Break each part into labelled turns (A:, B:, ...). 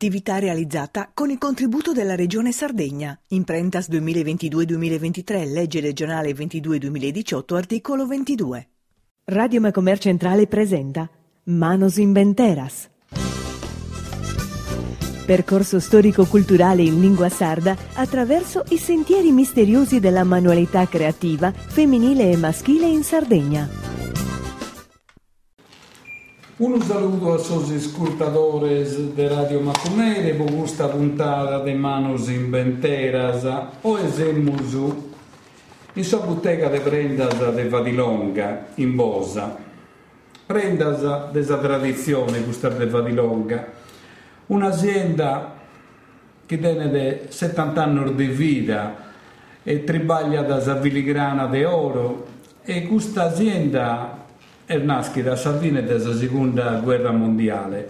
A: Attività realizzata con il contributo della Regione Sardegna. Imprentas 2022-2023, legge regionale 22-2018, articolo 22. Radio Macomer Centrale presenta Manos Inventeras. Percorso storico-culturale in lingua sarda attraverso i sentieri misteriosi della manualità creativa femminile e maschile in Sardegna.
B: Un saluto a sos escurtadores de Radio Macumere, por gusta puntada de manos inventeras, o esemus in sua bottega de prendas de Vadilonga, in Bosa. Prendas desa tradizione, questa de Vadilonga, un'azienda che tiene 70 anni di vita e tribaglia da Saviligrana de Oro e questa azienda è nascita a Sardegna della seconda guerra mondiale.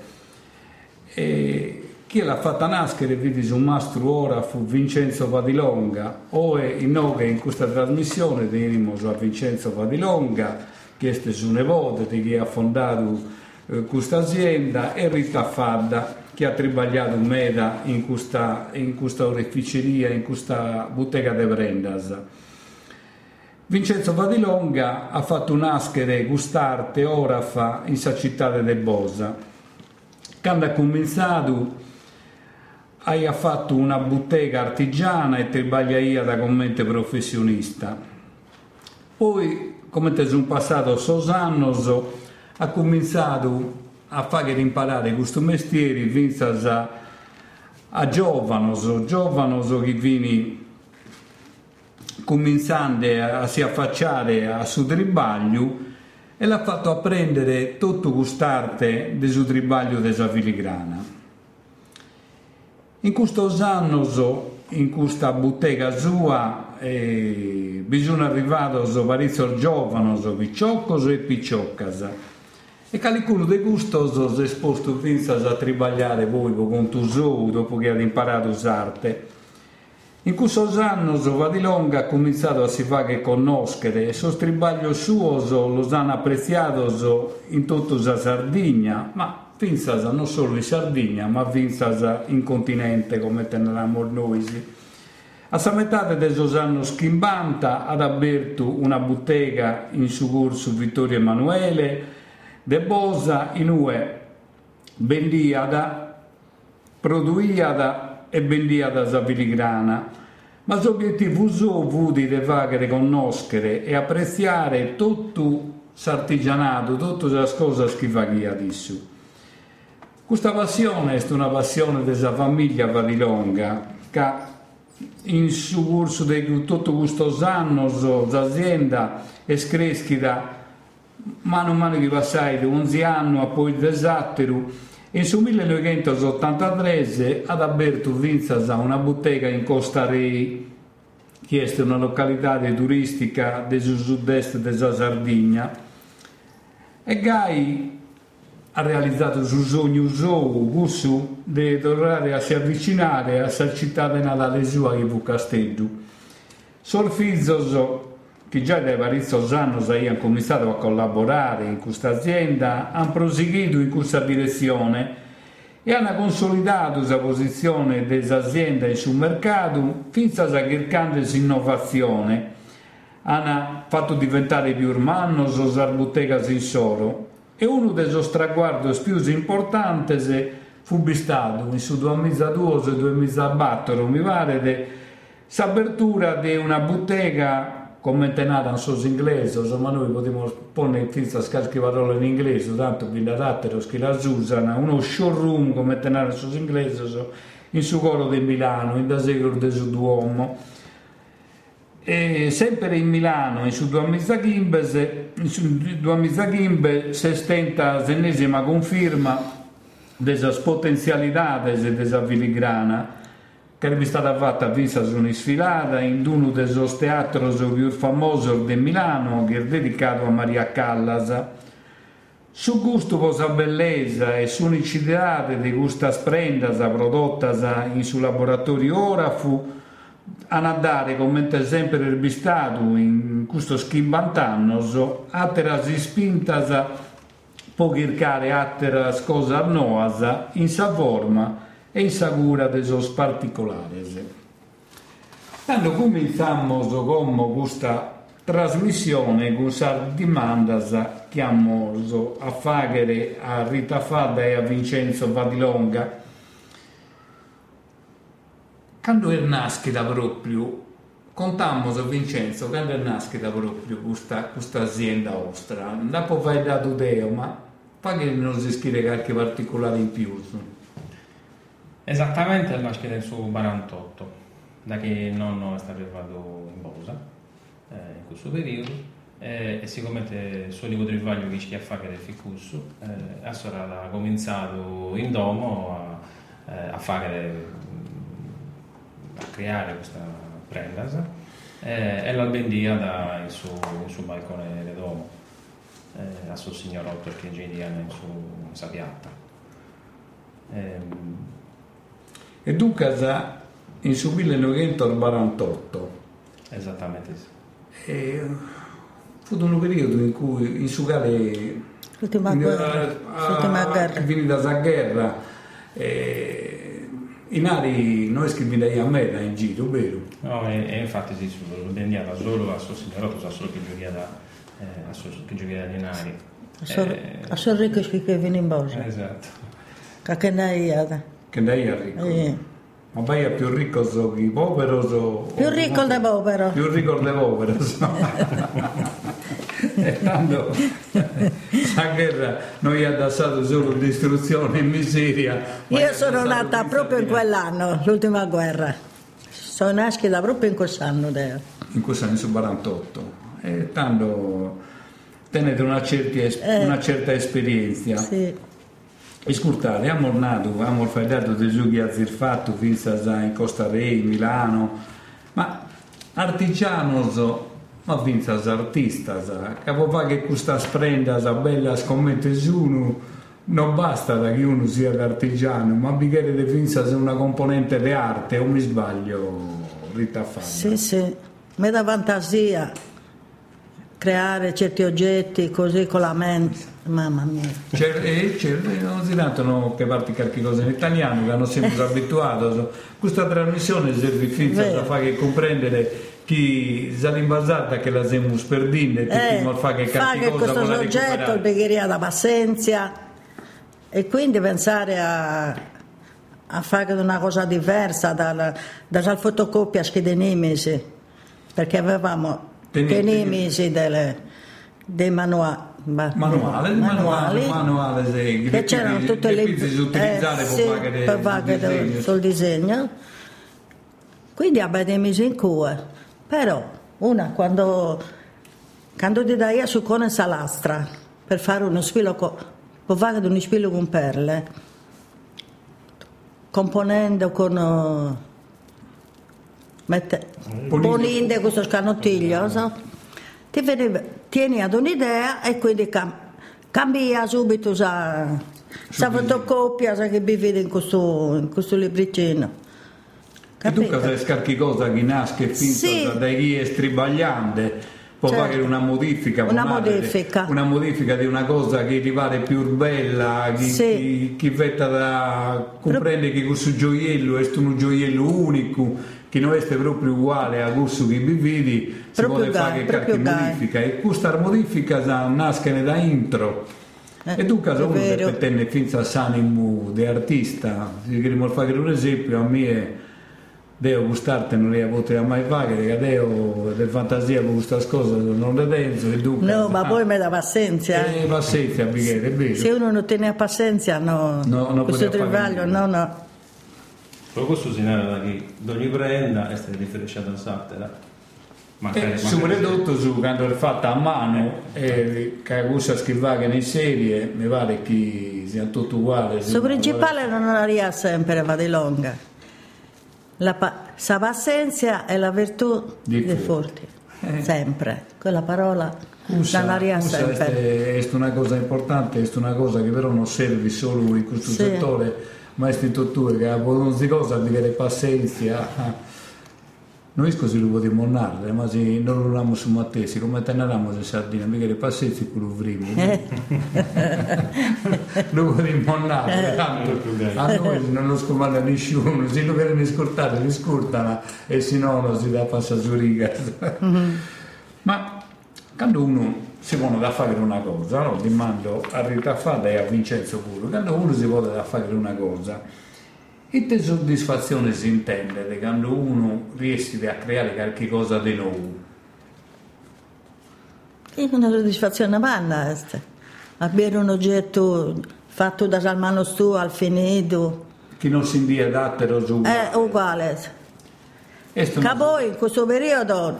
B: E chi l'ha fatta nascere, vedi un mastro ora fu Vincenzo Vadilonga, o in noi in questa trasmissione teniamo a Vincenzo Vadilonga, che è suo nipote, chi ha fondato eh, questa azienda, e Rita Fadda, che ha tribagliato meda in questa, in questa oreficeria, in questa bottega de Brendas. Vincenzo Vadilonga ha fatto un'aschere gustarte orafa in sa città de Bosa. Quando ha cominciato ha fatto una bottega artigiana e trebaglia da commente professionista. Poi, come sono passato sos annos, ha cominciato a fare imparare questo mestiere, vinzas a, a giovanos, giovanos che vini cominciando a si affacciare a suo tribaglio e l'ha fatto apprendere tutto quest'arte del suo tribaglio della filigrana. In questo anni, in questa bottega sua, eh, bisogna arrivare a parecchio giovani, picciocos e picciocas. E qualcuno di questi si è esposto a tribagliare voi con tu dopo che ha imparato l'arte. In questo anno Vadilonga ha cominciato a si fare conoscere e suo stribaglio suo lo hanno apprezzato in tutta la Sardegna, ma finzas non solo in Sardegna, ma finzas in continente come teniamo noi. A sa metà degli anni schimbanta ha aperto una bottega in suo corso Vittorio Emanuele de Bosa in UE vendiada, produiada e bendiata sa filigrana, ma l'obiettivo fu di fare conoscere e apprezzare tutto l'artigianato, tutte le cose che faceva adesso. Questa passione è una passione della famiglia Vadilonga, che in suo corso di tutto questo anno l'azienda è cresciuta mano a mano che passai da 11 anni a poi desattero in su 1983 ad aperto Vinzasa una bottega in Costa Rei, che è una località turistica del sud-est della Sardegna, e Gai ha realizzato il suo sogno suo, di tornare a si avvicinare a città di Natale sua che fu Castello. Solfizzo che già da parecchi anni hanno cominciato a collaborare in questa azienda, hanno proseguito in questa direzione e hanno consolidato la posizione dell'azienda sul mercato fino a cercare innovazione. Hanno fatto diventare più urmano le bottega in solo e uno dei traguardi più importanti fu stato in su 2002 e 2004 mi pare l'apertura di una bottega commentata in sos inglese, ma noi potremmo porre senza qualche parola in inglese, tanto vi la dattero che la usano, uno showroom commentata in sos inglese in su coro di Milano, in da secolo del Duomo. E sempre in Milano, in su Duamizza Gimbes, in su Duamizza Gimbe, si stenta l'ennesima conferma delle potenzialità della filigrana che sarebbe stata fatta a vista su una sfilata in uno dei teatri più famosi di Milano che è dedicato a Maria Callas. Su gusto per bellezza e su un'unicità di questa sprenda prodotta in su laboratorio ora fu a andare come sempre registrato in questo schimbantanno altre spintas può cercare altre cose nuove in sa forma e in sa cura de sos particolares. Quando cominciamo con questa trasmissione con sa dimandas chiamo a fare a Rita Fadda e a Vincenzo Vadilonga. Quando è nascita proprio contammo a Vincenzo quando è nascita proprio questa, questa azienda vostra dopo vai dato Deo ma paghi non si scrive qualche particolare in più
C: esattamente è nascita in su 48 da che il nonno è stato arrivato in Bosa eh, in questo periodo eh, e siccome il suo di rivaglio che ci ha fatto del ficus eh, allora ha cominciato in domo a, eh, a fare a creare questa prendas eh, e l'albendia da il suo, suo balcone del domo eh, a suo signorotto che ingegniano in su sa piatta
B: ehm. E dunque in su 1948
C: esattamente sì
B: e fu un periodo in cui in Sugale
D: l'ultima guerra, l'ultima
B: guerra. finita la guerra e, in Ari noi scriviamo a me in giro, vero?
C: No, e, e infatti sì, lo vendiamo solo a suo signor solo che giochia da eh, a suo che giochia da Inari.
D: A suo, eh, a suo ricco che viene in Bosa.
C: Esatto.
D: Che andai a...
B: Che andai a ricco. Eh. Ma vai a più ricco so chi povero so...
D: Più ricco del povero.
B: Più ricco del povero so. e tanto la guerra noi ha lasciato solo distruzione e miseria.
D: Io sono nata proprio in quell'anno, l'ultima guerra. Sono nascita proprio in quest'anno.
B: In quest'anno, su 48. E tanto tenete una certa, eh, una certa esperienza.
D: Sì.
B: Ascoltate, abbiamo nato, abbiamo fatto dei giochi a zirfatto fino in Costa Rei, Milano, ma artigianos, ma fino artistas, che può fare che questa sprenda, bella scommette uno, non basta che uno sia l'artigiano, ma bicchiere di finza una componente di arte, o mi sbaglio, Rita Fabio?
D: Sì, sì, mi dà fantasia creare certi oggetti così con la mente. Mamma mia.
B: C'è, e c'è, non si tanto che parti qualche cosa in italiano, che hanno sempre abituato. Questa trasmissione serve a fare comprendere chi sa l'invasata che la siamo sperdendo e
D: eh,
B: chi fa che fa
D: che questo soggetto il begheria da pazienza e quindi pensare a, a fare una cosa diversa dalla, dalla fotocopia che nemesi perché avevamo dei nemesi delle, dei manuali
B: Ma, manuale, manuali, manuale,
D: manuale che c'erano tutte le
B: utilizzare eh, sì, per fare
D: sul disegno. Quindi abbiamo messo in cua però una quando quando ti dai su con salastra per fare uno spillo per fare uno spillo con perle componendo con mette, ponendo questo scanottiglio so? ti veniva, tieni ad un'idea e quindi cam, cambia subito sa, sa fotocopia sa che vi vede in questo, in questo libricino
B: Capito? E tu che scarichi cosa che nasce finta sì. dai chi stribagliante può certo. fare una modifica
D: una modifica.
B: una modifica di una cosa che ti pare più bella chi, sì. chi, chi vetta da comprende Pro... che questo gioiello è un gioiello unico che non è proprio uguale a gusto che vi vedi si può fare qualche modifica e questa modifica nasce da intro. Eh, e tu caso uno che tenne finza sanimo di artista. Se vogliamo fare un esempio a me è Deo gustarte non le potrà mai fare, perché Deo le fantasie con questa cosa non le penso e dunque...
D: No, ma ah, poi mi dà pazienza.
B: Eh, pazienza, Michele, è vero.
D: Se uno non tiene pazienza, no, no, no questo travaglio, no, no.
C: Però questo si narra che ogni prenda è differenziata da Sattera.
B: Eh, soprattutto su quando è fatta a mano e che usa scrivere in serie mi pare che sia tutto uguale
D: il principale non la sempre va di longa la pa- sa pazienza è la virtù dei forti, eh. sempre. Quella parola usa, la ria sempre.
B: È una cosa importante, è una cosa che però non serve solo in questo sì. settore, ma è in tutto che non si cosa di avere pazienza noi così lo potremmo andare, ma se non lo eravamo su Mattesi, come teniamo in Sardegna, mica le passetti che lo avremo. Lo potremmo andare, eh. tanto a noi non lo scomanda nessuno, se lo vogliono scortare li scortano e se no non si dà passa su riga. Mm-hmm. Ma quando uno si vuole da fare una cosa, no? dimando a Rita Fada e a Vincenzo pure, quando uno si vuole da fare una cosa, e che soddisfazione si intende quando uno riesce a creare qualcosa di nuovo?
D: È una soddisfazione bella, avere un oggetto fatto da Salmano Stu al finito.
B: Che non si india dattero su.
D: È uguale. Che poi in questo periodo,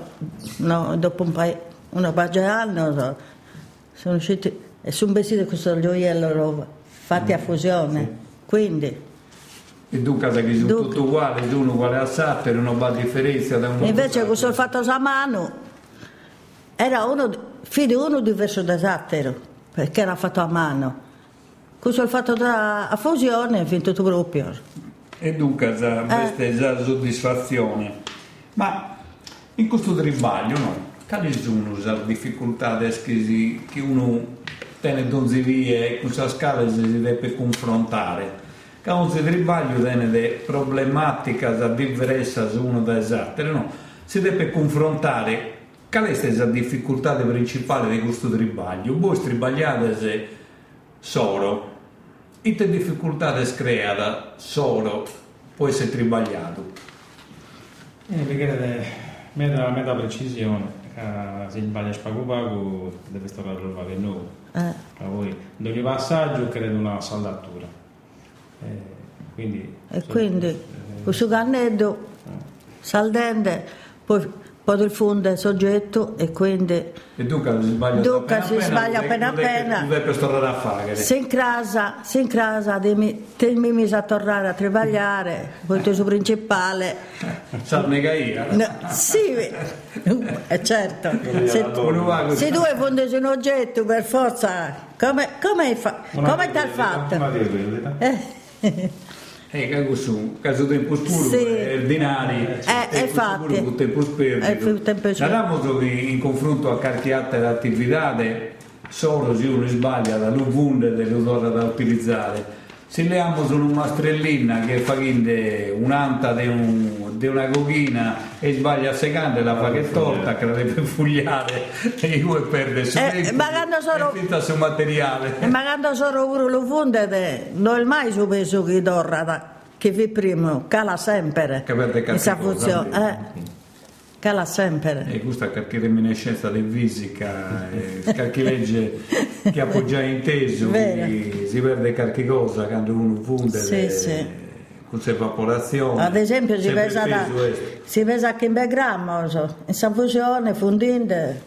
D: no, dopo un paio, una di anni, sono usciti e sono vestiti questo gioiello fatti a fusione. Sì. Quindi
B: e dunque che sono tutto uguale, uno uguale al Satter, non va differenza da uno.
D: Invece questo fatto a mano era uno, figlio uno diverso da Satter, perché era fatto a mano. Questo fatto da, a fusione è finito proprio.
B: E dunque eh. questa è già soddisfazione. Ma in questo tribaglio, no? Quali sono le difficoltà che uno tiene donzi via e con questa scala si deve confrontare? cause tribaglio tiene problematica da diversa su uno da esatte, no? Si deve confrontare qual è la difficoltà principale di questo tribaglio. Voi tribagliate solo, e le difficoltà che creata solo può essere tribagliato.
C: Eh, perché meta, meta precisione, se il sbaglia spago pago deve stare a trovare nuovo. Eh. Poi, ad ogni passaggio credo una saldatura.
D: Eh, quindi, e quindi eh, questo cannetto saldente poi poi il fondo è soggetto e quindi
B: e Duca si sbaglia
D: Duca
B: appena
D: si appena, sbaglia appena appena.
B: deve tornare a fare.
D: Si incrasa si incrasa te mi mise a tornare a travagliare poi il suo principale
B: Sarnega io
D: no, sì è certo. Se, se tu hai fondato un oggetto per forza come, come, fa, come ti fatto?
B: Eh. Eh, questo, caso tempo scuro, sì. eh, denari,
D: eh, infatti,
B: scuro, tempo sperduto. Eravamo in confronto a qualche altra attività, solo se uno sbaglia da non funde dell'odore da utilizzare. Se leamo su una mastrellina che fa un'anta di un, una cochina e sbaglia a secante la fa che torta, che la deve fugliare e due perde su eh, tempo, magando solo, e su materiale.
D: E magando solo uno lo funde, non è mai su peso che torna, che vi prima, cala sempre.
B: Che perde questa funzione.
D: Eh cala sempre.
B: E questa qualche reminiscenza di fisica, eh, qualche legge che ha già inteso, si perde qualche cosa quando uno funde. Sì, le, sì. Con evaporazione.
D: Ad esempio si pesa, da, si pesa anche in background, in San Fusione, fundinde,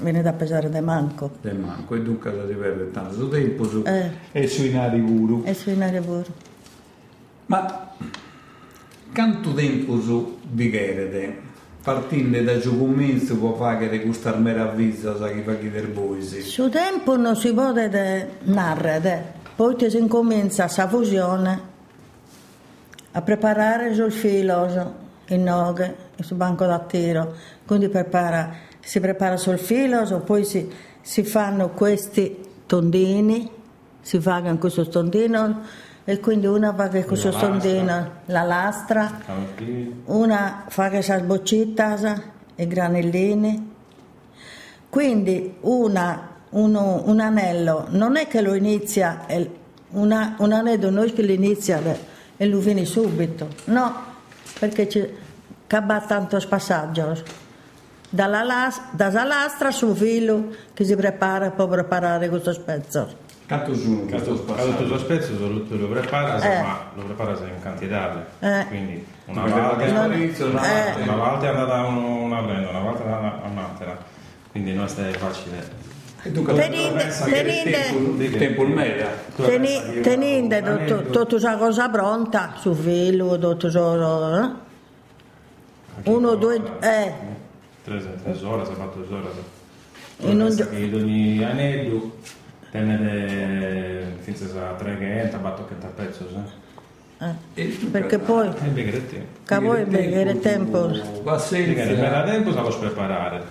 D: viene da pesare de manco.
B: De manco, e dunque si perde tanto tempo su, eh. e sui nari puro.
D: E sui nari puro.
B: Ma quanto tempo su di Gerede? Partendo da ciò comienzo può fare questa meraviglia sa chi fa chi del boisi.
D: Su tempo non si può narrare, poi si incomincia la fusione a preparare sul filo, in noghe, sul banco da tiro, quindi prepara, si prepara sul filo, poi si, si fanno questi tondini, si fa con questo tondino e quindi una fa che questo stondino la lastra, una fa che sa sboccittas e granellini. Quindi una, uno, un anello non è che lo inizia, una, un anello non è che lo inizia e lo fini subito, no, perché c'è tanto spassaggio. Dalla, las, dalla lastra sul filo che si prepara per preparare questo spezzo.
B: Canto su
C: questo spazio. spezzo lo prepara, eh. ma lo prepara in quantità. Eh. Quindi una volta, è, una, una volta è andata una prenda, una volta è andata un'altra. Quindi non è facile.
B: E. Teninde
D: tutta questa cosa pronta su filo, tutto solo. Eh? Uno, due, eh.
C: Tre, tre ore, si è fatto tre ore. In ogni anello tenere finse sa tre che entra batto che pezzo sa
D: Eh. Perché poi...
C: E tempo.
D: Che poi beghere tempo...
C: Beghere
B: Pazienza.
C: metà tempo sa lo preparare.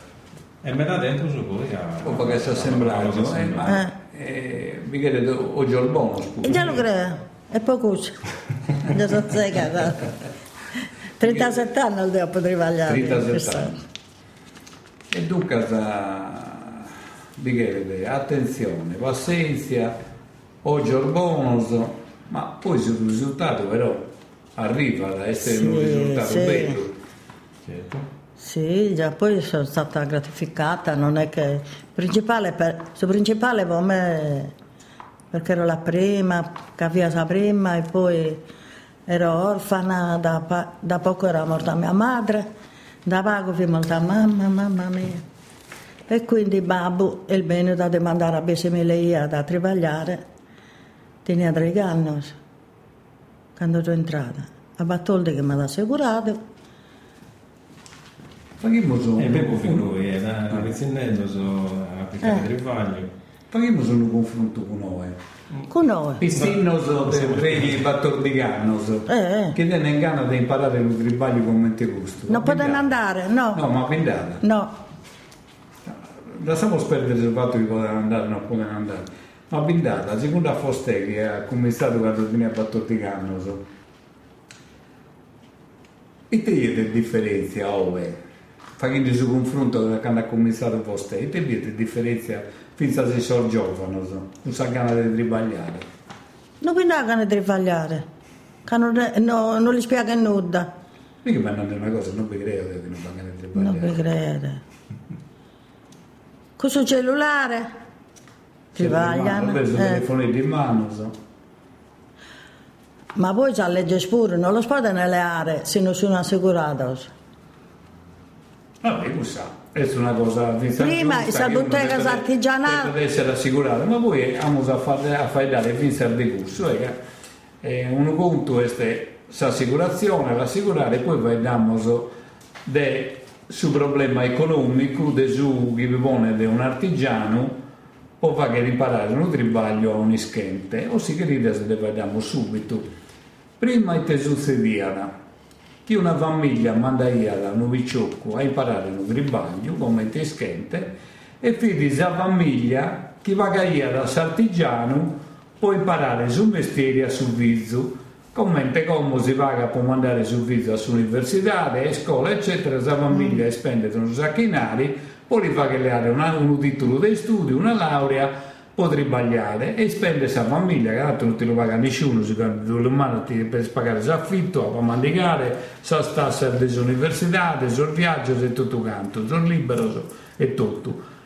C: E metà tempo su poi a...
B: Dopo che si è assemblato, eh, ma eh, mi chiede oggi al buono.
D: E già lo credo, è poco. Già sono secca. 37 anni devo travagliare.
B: 37 anni. E dunque, chiede, attenzione, pazienza, oggi al bonus, ma poi sul risultato però arriva ad essere un
D: Sì,
B: risultato
D: sì.
B: bello.
C: Certo.
D: Sì, già poi sono stata gratificata, non è che... Il principale, per, il principale per me, perché ero la prima, capita la prima e poi ero orfana, da, da poco era morta mia madre, da poco fu morta mamma, mamma mia. E quindi babbo è il bene da demandare a Besemileia da travagliare, tenia tre anni quando sono entrata. A Battoldi che mi ha assicurato,
B: Facciamo su,
C: E bevo fin lui, è da avvicinando su applicare
D: Eh.
C: il rivaglio.
B: facciamo su un confronto con noi.
D: con noi.
B: Piscinos del Regni Battordiganos,
D: Eh, eh.
B: che tenne in gana di imparare il tribaglio con mente gusto.
D: Non potevano andare, no.
B: No, ma vendata.
D: No,
B: Lasciamo perdere il fatto che potevano andare, non potevano andare. Ma vendata, la seconda Foste che ha cominciato quando veniva a Battordiganos. E te vedi differenza, ove? Facendo su confronto da quando ha cominciato Foste, e te vedi differenza finché si sono giovani, non sa gana di tribagliare.
D: non venivano a travagliare, che non, no, non gli spiega nulla,
B: Mica mi hanno detto una cosa, non vi credo che non vanno a
D: non vi
B: tribagliare.
D: Crede. Con il cellulare travagliano,
B: Adesso
D: eh.
B: telefonini in mano, so.
D: ma poi c'ha legge pure, non lo spade nelle aree se non sono assicurati.
B: Vabbè, lo sa, è una cosa
D: Prima,
B: giusta,
D: questa
B: uno
D: bottega
B: deve-
D: artigianale-
B: deve essere assicurato, ma poi abbiamo a fare, a fare dare Vincere di corso, eh, eh, un conto è l'assicurazione, l'assicurare, poi vediamo de su problema economico, de su chi pone di un artigiano, o va che imparare un tribaglio a un ischente, o si ride se le vediamo subito. Prima te succedeva che una famiglia manda via da un picciocco a imparare un tribaglio come te ischente e fidi la famiglia che va via da sartigiano può imparare sul mestiere a sul viso Commente come si paga per mandare sul viso all'università, a scuola, eccetera, la famiglia spende un sacchinari, poi fa che le ha un titolo di studio, una laurea, può tribagliare e spende sa famiglia, che altro non ti lo paga nessuno, si mani per pagare l'affitto, per mandicare, sa stare dell'università, sul viaggio, e tutto quanto, sono libero e tutto.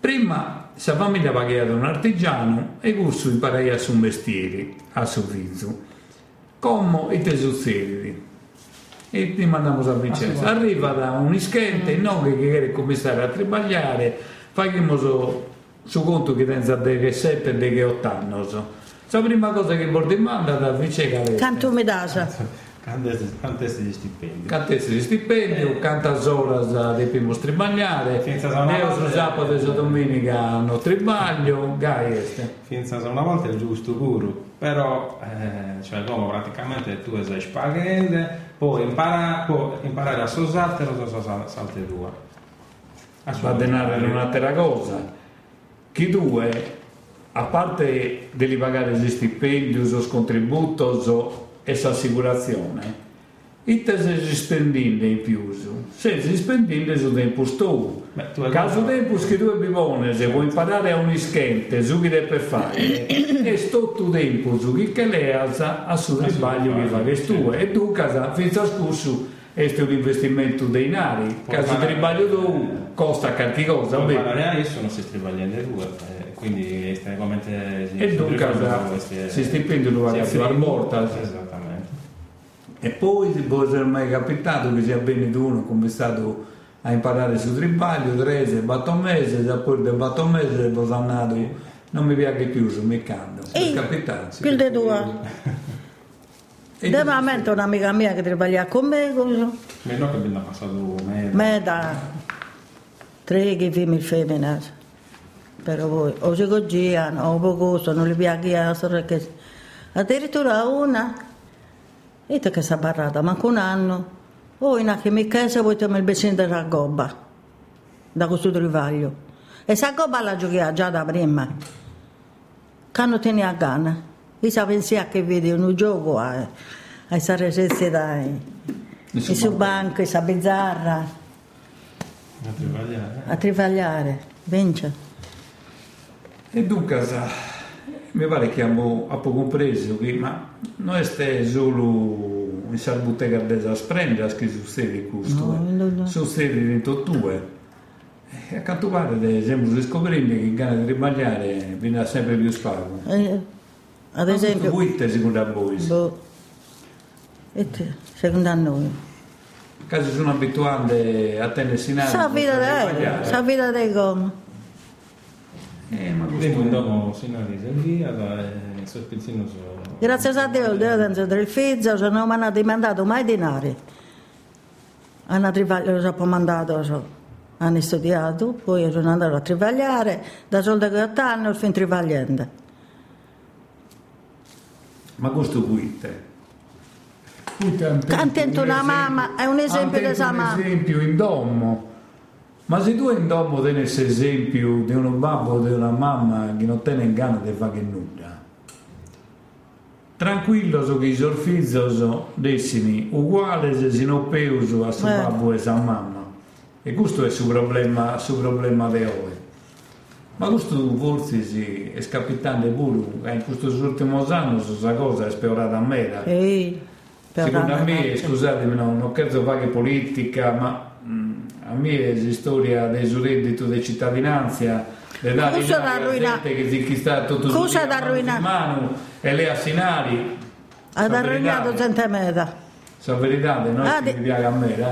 B: Prima sa famiglia pagava un artigiano e questo imparava su mestiere, a suo viso. Come i tesuzzeri. E ti mandiamo a Vincenzo. Arriva da un ischente, non che chiede cominciare a tribagliare, facciamo su, conto che pensa che 7 e che 8 anni. so. La prima cosa che mano è da Vincenzo
D: Canto dà,
C: Quante di stipendi?
B: Cantesse di stipendio, canta sola di primo tribagliare,
C: Senza una
B: Neo sabato e domenica no tribaglio, gai este.
C: Finza una volta è giusto pure, però eh, cioè l'uomo praticamente tu sei spagende, può imparare, può imparare a sosare lo so salte due.
B: va a denaro in un'altra cosa. Chi due, a parte di pagare gli stipendi, lo contributo e l'assicurazione, e te si spendendo in più, se si spendendo su tempo tu.
C: Tu
B: Caso tempo che tu bivone, se vuoi imparare a un ischente, su chi deve fare, e sto tu tempo su chi che le alza a su sbaglio che fa che tu, e tu casa, finza scusso, questo è un investimento dei nari, caso
C: fare-
B: tribaglio tu costa qualche cosa,
C: Poi
B: beh.
C: parlare adesso non si tribagliano due, eh, quindi estremamente...
B: E dunque si stipendio lo va a fare morta.
C: Esattamente.
B: E poi può essere mai capitato che sia di uno come è stato a imparare su tribaglio, trese, battomese, poi del battomese poi sono andato, non mi piace più su meccano, è
D: Ehi,
B: capitato.
D: più di due.
B: E
D: Da momento un'amica mia che travagliava con me.
C: Meno che abbiamo passato me.
D: me da tre che femmine femmine. Per voi, o si coggiano, o poco, non li piaceva, che addirittura una E te che sta barrata, manco un anno. Poi in che mi casa poi il vicino della gobba, da questo trivaglio. E sa gobba la giochia già da prima. Quando tenia a gana. Io sa pensia che vedi un gioco a, a stare dai. E su banco, e sa bizzarra.
C: A trivagliare.
D: A trivagliare. Vince.
B: E dunque, mi pare che abbiamo, abbiamo compreso che ma non è solo in salbuttega della sprenda che succede questo,
D: No, no, no.
B: succede dentro due. E a quanto pare siamo scoprendo che il gana di ribagliare viene sempre più spago.
D: Eh, ad esempio...
B: Voi secondo voi?
D: Boh. E te, secondo noi.
B: Casi sono abituati a tenersi in
D: Sa vita dei, sa vita dei come.
B: Eh, ma questo
C: dopo si analizza via, il sospettino sono...
D: Grazie a Dio, del figlio, non mi hanno mandato mai denari. Hanno trivagliato, hanno mandato, hanno studiato, poi sono andato a trivagliare, da soldi che ho anni, fin trivagliando.
B: Ma questo guite.
D: Cantento una mamma, è un esempio di esa mamma.
B: Un esempio in domo. Ma se tu in domo tenessi esempio di un babbo o di una mamma che non tiene in gana di fare nulla, tranquillo so che i sorfizzi dessini uguali se si non peuso a suo
D: Eh.
B: babbo e a sua mamma. E questo è il suo problema, suo problema di oggi. Ma questo forse si è scapitando pure, eh, in questo ultimo anno questa cosa è spiorata a me.
D: Ehi,
B: Secondo me, scusatemi, no, non credo fare politica, ma a me la storia del reddito di cittadinanza le dà
D: Cosa da arruinare?
B: che si chi sta tutto
D: Cosa da arruinare?
B: mano e le assinari.
D: Ad arruinato gente meta.
B: Sono verità, no?
D: Ah,
B: che mi piace a me, eh.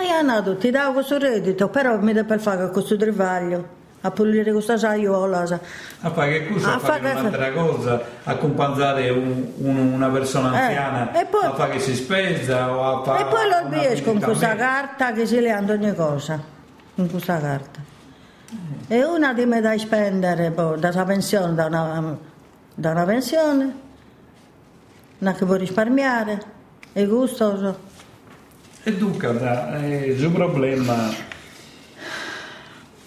D: E io andato, ti davo questo reddito, però mi deve per fare questo trivaglio, a pulire questa saiola. sa.
B: A fare che cosa?
D: A
B: A fare
D: fare-
B: un'altra cosa, a compensare un- un- una persona
D: Eh,
B: anziana,
D: e poi-
B: a fare che si spesa o a fare
D: E poi lo riesco con questa carta che si leando ogni cosa, con questa carta. E una di me da spendere poi, da una pensione, da una, da una pensione, una che può risparmiare, è gustoso.
B: E dunque, eh, il suo problema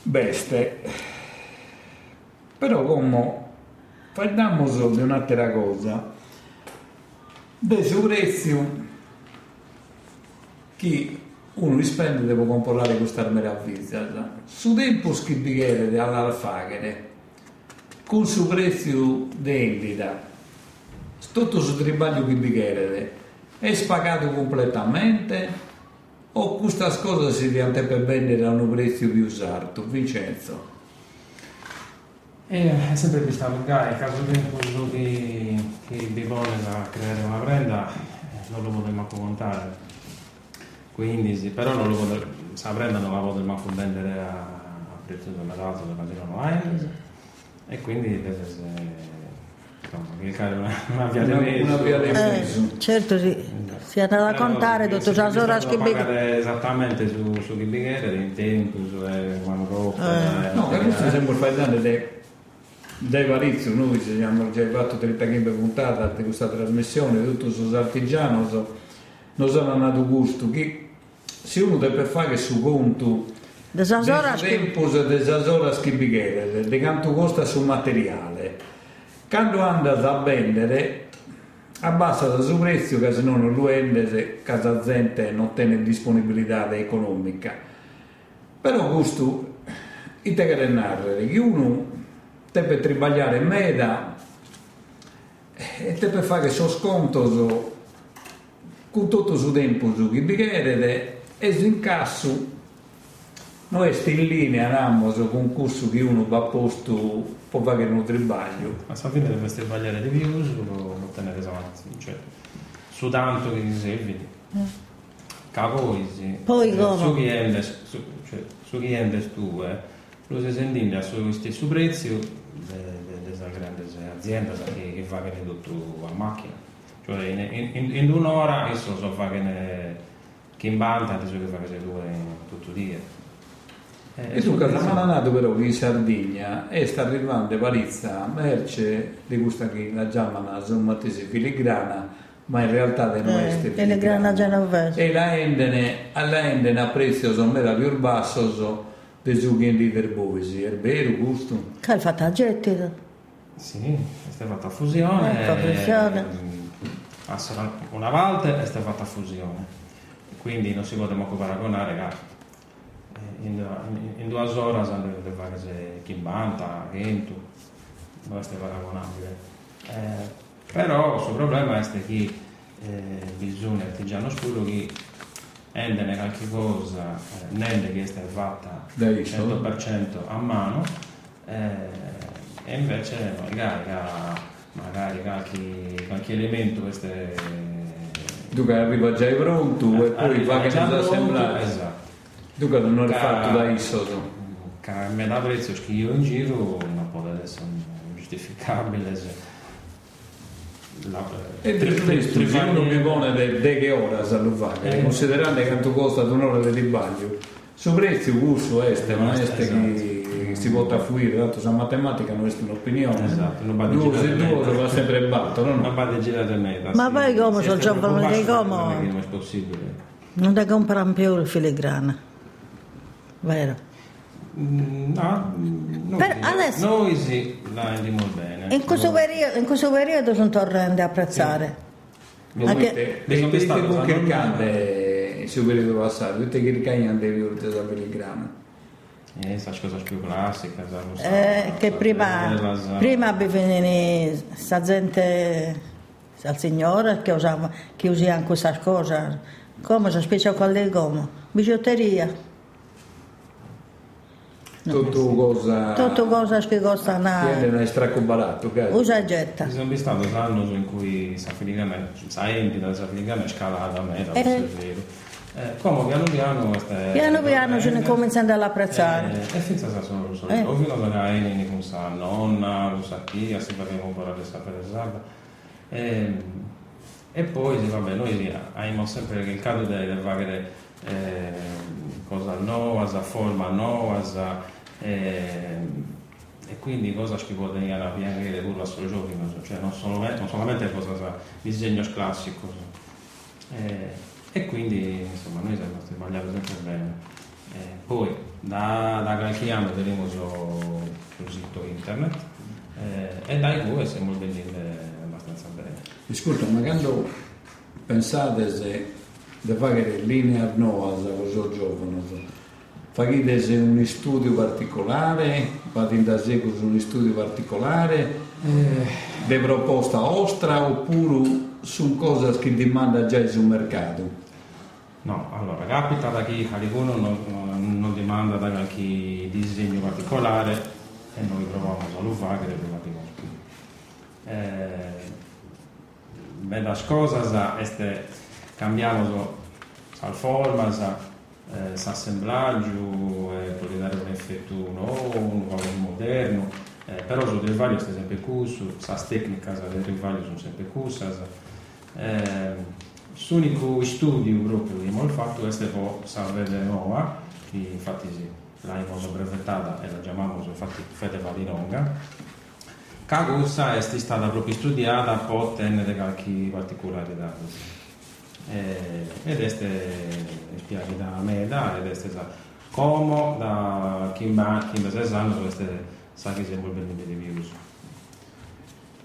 B: beste. Però come parliamo solo di un'altra cosa, del suo prezzo che uno spende deve comprare questa meraviglia. Su tempo schibighere all'alfaghere, con suo prezzo di vendita, tutto su tribaglio che bighere è spagato completamente o questa cosa si per vendere a un prezzo più usato Vincenzo
C: E è sempre lunga, in caso di quello che, che Bibone da creare una prenda, eh, non lo potremmo contare. Quindi sì, però non lo potremmo, questa prenda non la potremmo vendere a, a prezzo del mercato della Girona Wines e quindi deve cliccare una, una via di
B: Una-
C: mezzo.
B: una via di
D: Eh,
B: mezzo.
D: certo sì, si è andato a
C: Però
D: contare solo
C: bisogna
D: che
C: pagare esattamente su, su chi bighere, in tempo, su eh, quando roppa.
B: no, che questo sempre parlando dei dei Varizio, noi ci abbiamo già fatto 35 puntate di questa trasmissione, tutto su artigiano, so, non sono andato gusto, che se uno deve fare su conto
D: Da Sasora
B: del tempo de Sasora schibighere, di quanto costa sul materiale, quando anda a vendere abbassa il suo prezzo che se no non lo vende se casa gente non tiene disponibilità economica. Però questo il te che narrare che uno deve tribagliare in meta e deve fare suo sconto con tutto su tempo su chi bicchiere e su incasso noi stiamo in linea andiamo con questo che uno va a posto può fare un tribaglio
C: Ma alla fine dovresti sbagliare di più su ottenere avanti, cioè su tanto che ti servi. Poi, sì.
D: Poi
C: Eh,
D: come?
C: Su su, cioè, su cliente tu, eh, lo sei sentendo a suo stesso prezzo delle grandi aziende che, che fa che ne tutto a macchina. Cioè in, in, in un'ora io so fa che ne che in banda adesso che fa che in tutto il giorno. Eh,
B: E tu
C: su
B: casa
C: questo-
B: mananato però in Sardegna e sta arrivando parizza merce di questa che la chiamano sono mattesi filigrana ma in realtà non
D: Eh,
B: è
D: filigrana genovese.
B: E la endene, alla endene a prezzo sono mera più basso zucchini di verboisi, è vero gusto?
D: Che hai fatto a gettito?
C: Sì, è fatta fusione.
D: Ecco, fusione.
C: eh, a Sora- Una volta è stata fatta fusione, quindi non si può manco paragonare eh, in, in, in due ore hanno le varie chimbanta, vento, non è paragonabile. Eh, però il suo problema è che eh, bisogna artigiano scuro che endene qualche cosa, eh, nende che è fatta
B: Da Isola.
C: 100% a mano eh, e invece magari, magari qualche, qualche elemento queste
B: Tu che arriva già pronto e poi
C: arriva
B: va che non
C: pronto,
B: sembrare.
C: esatto
B: Che non
C: Ca-
B: fatto da
C: a da prezzo che io in giro non può essere giustificabile se la,
B: E
C: tre-
B: per
C: tre-
B: questo,
C: tre
B: se uno
C: anni-
B: mi pone de, de che ora lo fare,
C: Eh.
B: considerando che quanto costa un'ora di baglio, su prezzo gusto este, non è este che si vota a fuire, tanto sa matematica non è un'opinione.
C: Esatto, non va di
B: due se
C: girare
B: due va sempre batto, no?
C: non va di girare a me
D: Ma poi come sono giovani dei come?
C: non è possibile
D: Non ti comprano più il filigrana. Vero?
C: Mm, no mm, noi,
D: Per-
C: sì.
D: adesso-
C: noi sì la andiamo bene
D: In questo, periodo, in questo periodo sono tornando a apprezzare. Anche-
B: Te
C: Mi sono
B: te
C: stato
B: con
C: usando
B: che cante su periodo passato, tutte che ricagna devi urte da pellegrana.
C: eh, sa cosa più classica sa lo sa-
D: Eh, che prima, prima avevano sta gente, al signore che usava, che usavano questa cosa, come si specie qual di gomma, bigiotteria,
B: Tutto cosa...
D: tutto cosa che costa
B: Tiene
D: una
B: un stracco baratto, cazzo.
D: usa e getta.
C: Sono stato anni in cui sa filigrana, sa empita, sa filigrana è scalata a me, da
D: Eh.
C: è vero. Eh, come piano piano queste...
D: Piano piano ce ne cominciano ad apprezzare.
C: Eh, e senza sa solo solo.
D: Eh.
C: Non era eni con sa nonna, con sa tia, si faceva un po' la sapere esatto. E, e poi sì, vabbè, noi abbiamo sempre il caso di avere eh, cosa nuova, forma nuova, sa, eh, e quindi cosa che potevano piangere pure a solo giochi, cioè non solamente, non solamente cosa sa disegno classico. Eh, e quindi insomma noi siamo sbagliati sempre bene. Eh, poi da, da qualche anno vedremo su- sul sito internet eh, e dai due siamo venuti abbastanza bene.
B: Ascolta, ma quando pensate se di fare linea nuova con i giovani, fate un studio particolare, fate da sé con un studio particolare, di proposta vostra oppure su cose che demanda già sul mercato?
C: No, allora capita da chi qualcuno non, non, non demanda da qualche disegno particolare e noi proviamo a lo fare prima di molti. Eh, beh, las cosas este, cambiamos al forma, sa, eh, sa assemblaggio, eh, può dare un effetto nuovo, un valore moderno, eh, però su del vario sta sempre cusso, sa tecnica sa del vario sono sempre cussas. Eh, L'unico studio proprio che abbiamo fatto è stato Salvete Nuova, che infatti l'abbiamo brevettata e la chiamiamo infatti Fede Vallinonga. Che è stata proprio studiata per ottenere qualche particolarità. Eh, ed è spiegata da me da ed è stata come da chi va chi va sanno queste sa che siamo bene di reviews.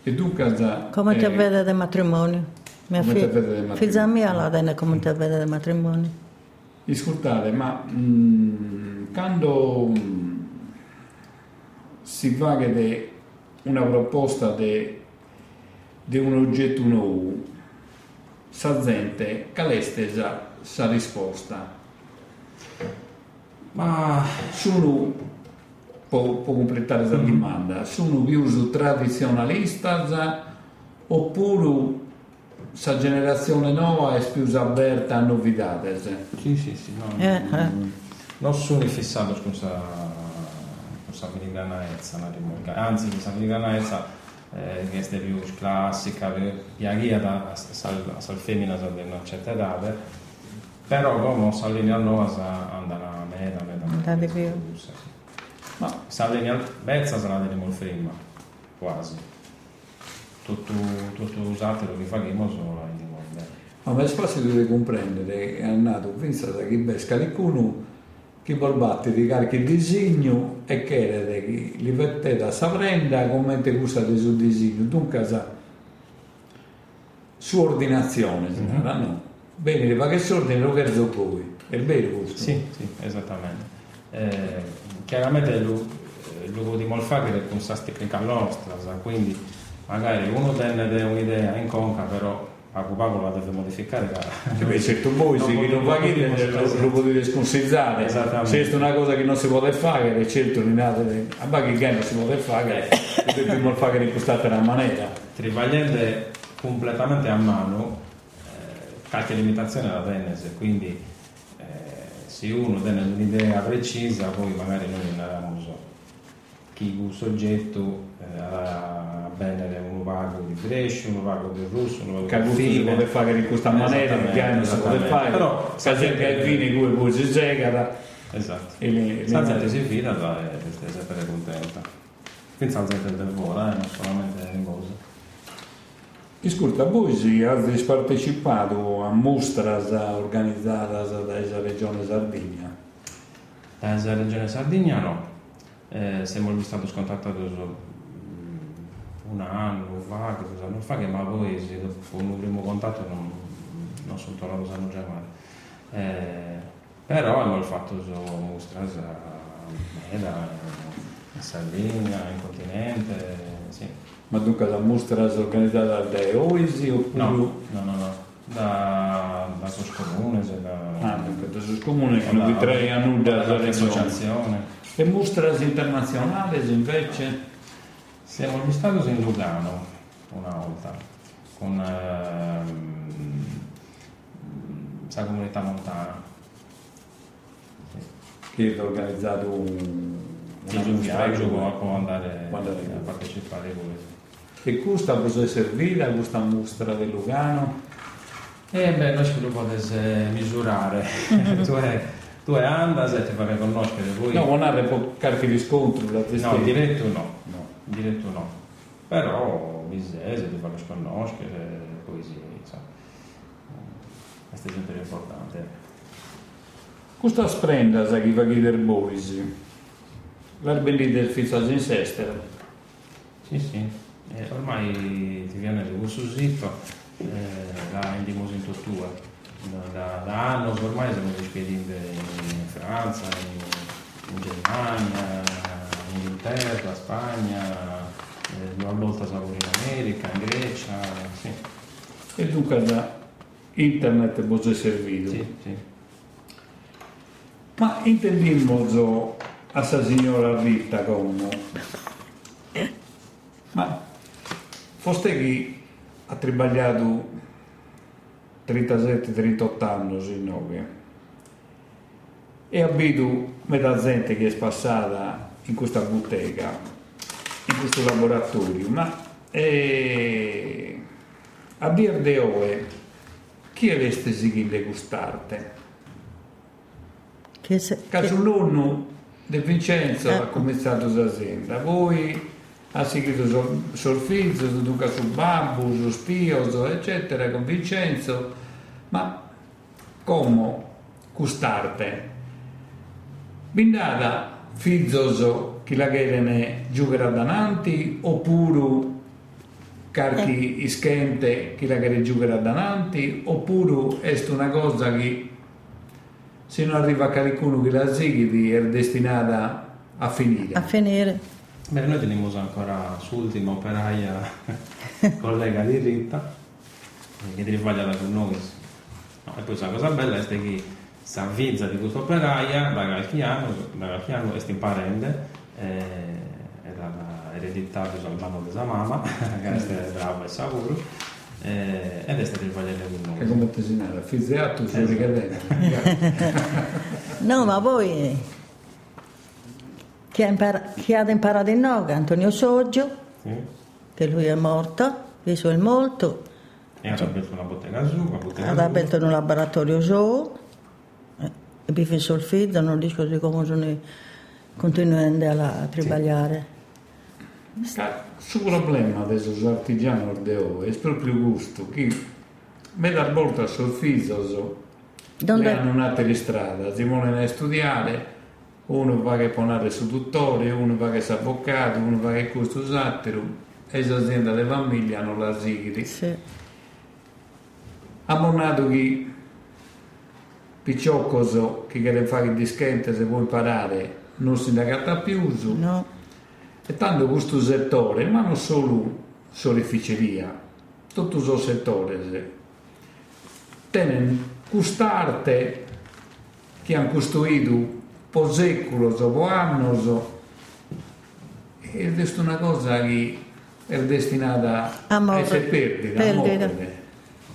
B: E tu casa...
D: Come ti
B: eh,
D: vede del matrimonio? Mia
B: Come ti
D: figlia,
B: vede del matrimonio?
D: figlia mia la denne come ti vede del matrimonio.
B: Ascoltate, ma mm, quando mm, si fa che una proposta di un oggetto nuovo, sa è stata sa risposta?
C: Ma
B: Sono, può, può completare questa domanda, sono più tradizionalista oppure sa generazione nuova è più aperta a novità?
C: sì sì sì, no,
D: Eh, eh.
C: non sono fissato con questa con una rimorca. anzi questa filigranaezza eh, che è più classica, più piaghiata, sal, sal femmina sa di una certa età, però come sa linea nuova sa andare a meta, meta,
D: Andare di più.
C: Sì.
B: Ma
C: Sa linea vezza se la teniamo prima, quasi. Tutto, tutto usato lo che facciamo solo la teniamo
B: Ma è facile di comprendere, è nato, pensa che pesca qualcuno che battere di qualche disegno e che era che li mettete a saprenda come te gustate sul disegno, dunque su ordinazione, mm-hmm. no? Bene, ma che ordine lo verso voi, è vero questo?
C: Sì, sì, esattamente. Eh, chiaramente il luogo di Molfaghere è con questa tecnica nostra, quindi magari uno tenne un'idea in conca, però a Pago la deve modificare
B: Beh, certo voi se chi non va lo, lo potete sconsigliare se è una cosa che non si può fare certo a Baghi che non si può fare dobbiamo fare in questa maniera
C: Trivagliente completamente a mano eh, qualche limitazione la Venese quindi eh, se uno tiene un'idea precisa poi magari noi non abbiamo chi un soggetto eh, bene un vago di Brescia, un vago del Russo, un vago
B: del Fine. si può fare in questa maniera, il piano si può fare, però se che il fine come poi si segara.
C: Esatto. E le, la gente si fida e è sempre contenta. Pensa al gente del volo, eh, non solamente in cosa.
B: Ascolta, voi avete partecipato a mostras organizzate dalla Regione Sardegna?
C: Dalla Regione Sardegna no, eh, siamo stati scontattati un anno fa, che cosa non fa che ma poi dopo un primo contatto non, non sono tornato a San Giamare. Eh, però hanno fatto mostras a Meda, in Sardegna, in continente, sì.
B: Ma dunque la mostra è organizzata da Oisi oppure?
C: No, no, no, no. da, da Soscomune,
B: da, ah, dunque, da Soscomune che non vi tre anni da
C: associazione.
B: E mostre internazionali invece?
C: Siamo stati in Lugano una volta con ehm, la comunità montana.
B: Che ha organizzato un,
C: un viaggio può andare, andare a partecipare con
B: E questa cosa è servita, questa mostra del Lugano?
C: Eh beh, noi ci lo potete misurare. tu, è, tu è andas e ti fai conoscere voi.
B: No, non ha qualche riscontro?
C: No, diretto no. no diretto no, però Misese, ti farlo conoscere, poesia, insomma, questo è sempre importante.
B: Questa sprenda sa chi fa chiedere bois, l'arbelli del Fizzaggio in Sester.
C: Sì, sì, eh, ormai ti viene di questo sito, eh, la indimosa in tortura. Da, da anni ormai siamo spediti in Francia, in, in Germania, Inghilterra, Spagna, eh, una volta siamo in America, in Grecia, sì.
B: E dunque da internet può servito.
C: Sì, sì.
B: Ma intendimmo a sa signora Rita come ma foste che ha tribagliato 37-38 anni in Novia e abito metà gente che è passata in questa bottega, in questo laboratorio, ma eh, a dir de oe, chi aveste seguito gustarte? Che se, Casulunno che... De Vincenzo ecco. ha cominciato l'azienda, voi ha seguito sul, sul figlio, su Duca su Babbo, su Spioso, eccetera, con Vincenzo, ma come gustarte? Bindata fizzos chi la ne giucherà davanti oppure carchi eh. ischente chi la che giucherà davanti oppure è una cosa che se non arriva a qualcuno che la sighi è destinata a finire.
D: A finire.
C: Beh, noi teniamo ancora sull'ultima operaia collega di Rita che ti sbagliata con noi no, e poi la cosa bella è che s'avvizza di questa operaia da qualche anno, da qualche anno è imparende, eh, era ereditato dal mamma della mamma, che è brava e sicuro, eh, ed è stato il vagliere di noi.
B: È come tesinare, fizziato fuori cadena.
D: no, ma poi chi ha, impara- chi ha imparato in Noga, Antonio Soggio, sì. che lui è morto, viso il molto.
C: E ha aperto una bottega su,
D: ha aperto un laboratorio su fece il dico di come sono continuando a tribagliare.
B: Sì. Il suo problema adesso su artigiano ordeo è proprio gusto, che Meda volta sul fiso,
D: Dove-
B: hanno un'altra strada, si vogliono studiare, uno va che ponare su dottore, uno va che avvocato, uno va che questo satiro, e l'azienda delle famiglie hanno la sigli.
D: Sì.
B: Ha monnato che picciocoso che deve fare il dischente se vuoi imparare non si indagata più.
D: No.
B: E tanto questo settore, ma non solo solificeria, tutto il settore, se, tenen quest'arte che hanno costruito per secoli, dopo anni, ed è una cosa che è destinata
D: A
B: a essere perdita, a
D: Perdita.
B: morire.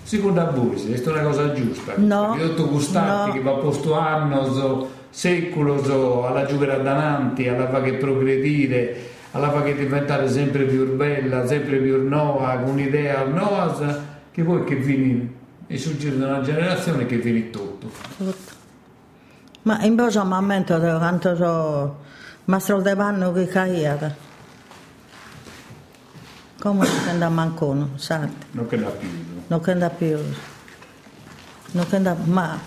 B: Secondo voi, è una cosa giusta?
D: No,
B: tutto quest'arte
D: no.
B: che va posto anni, secoli, alla giugare davanti, alla fa che progredire, alla fa che diventare sempre più bella, sempre più nuova, con un'idea nuova, che poi che vieni, è suggero una generazione che viene tutto.
D: Tutto. Ma in questo momento quanto so Mastro De Panno che caia. Come non andà mancono, sai?
B: Non che da più.
D: Non che andà più. Non che andà, ma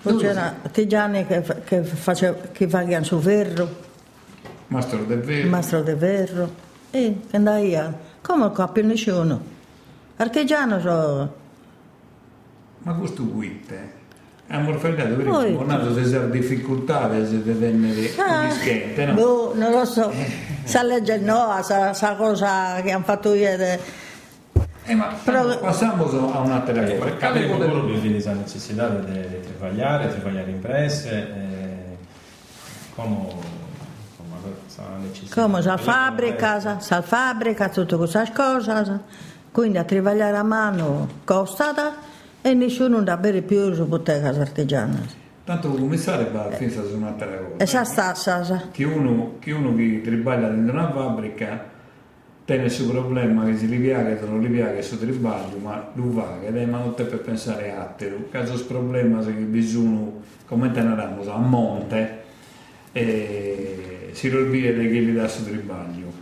D: poi c'era Tigiani che, che faceva che facevano su ferro,
B: Mastro del
D: il
B: vero.
D: mastro de ferro, e che andava io. Come cappio nessuno? Artigiano so,
B: Ma questo guite. Abbiamo fatto per
D: Poi-
B: il nato delle difficoltà se deve venire
D: Ah,
B: un dischente, no?
D: boh, non lo so, sa leggere no, sa, sa cosa che hanno fatto ieri.
B: Eh, ma
D: Però-
B: passiamo a un'altra cosa.
C: Eh, Capire
B: poter-
C: di esa necessità di, di travagliare, travagliare imprese, eh, come, come sa necessità.
D: Come sa
C: di
D: fabbrica, sa, sa fabbrica, tutte queste cose. Quindi a travagliare a mano costa e nessuno da bere più su bottega artigiana.
B: Tanto il commissario va a finire su un'altra cosa.
D: E sa sta, sa, sa.
B: Che uno, che uno che tribaglia dentro una fabbrica tiene il suo problema che si li piace, non li piace il suo tribaglio, ma lo va, che ma non te per pensare a te. Caso il problema è che bisogna, come te ne damos, a monte, e si rovvede che gli dà il suo tribaglio.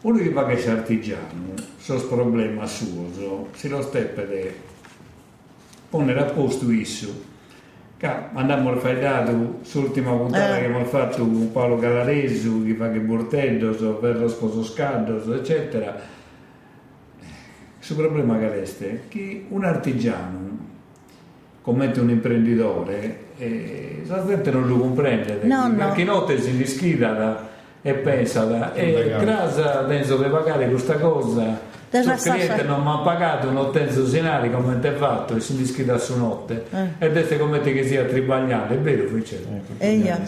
B: Uno che va che sia artigiano, so problema suo, si lo steppe ponere a posto isso. Andammo a fare dato sull'ultima puntata
D: Eh.
B: che abbiamo fatto con Paolo Galaresu, che fa che Bortello, per lo sposo Scaldo, eccetera. Il problema che resta è che un artigiano, come un imprenditore, eh, la gente non lo comprende.
D: No, no.
B: Perché notte si rischida da- e pensa, e
C: Pagare.
B: grasa penso di pagare questa cosa. Il cliente non mi ha pagato un ottenzo senari come ti è fatto e si rischida su notte.
D: Eh.
B: E detto come te che sia tribagliato, è vero, Francesco?
C: Ecco,
D: E io?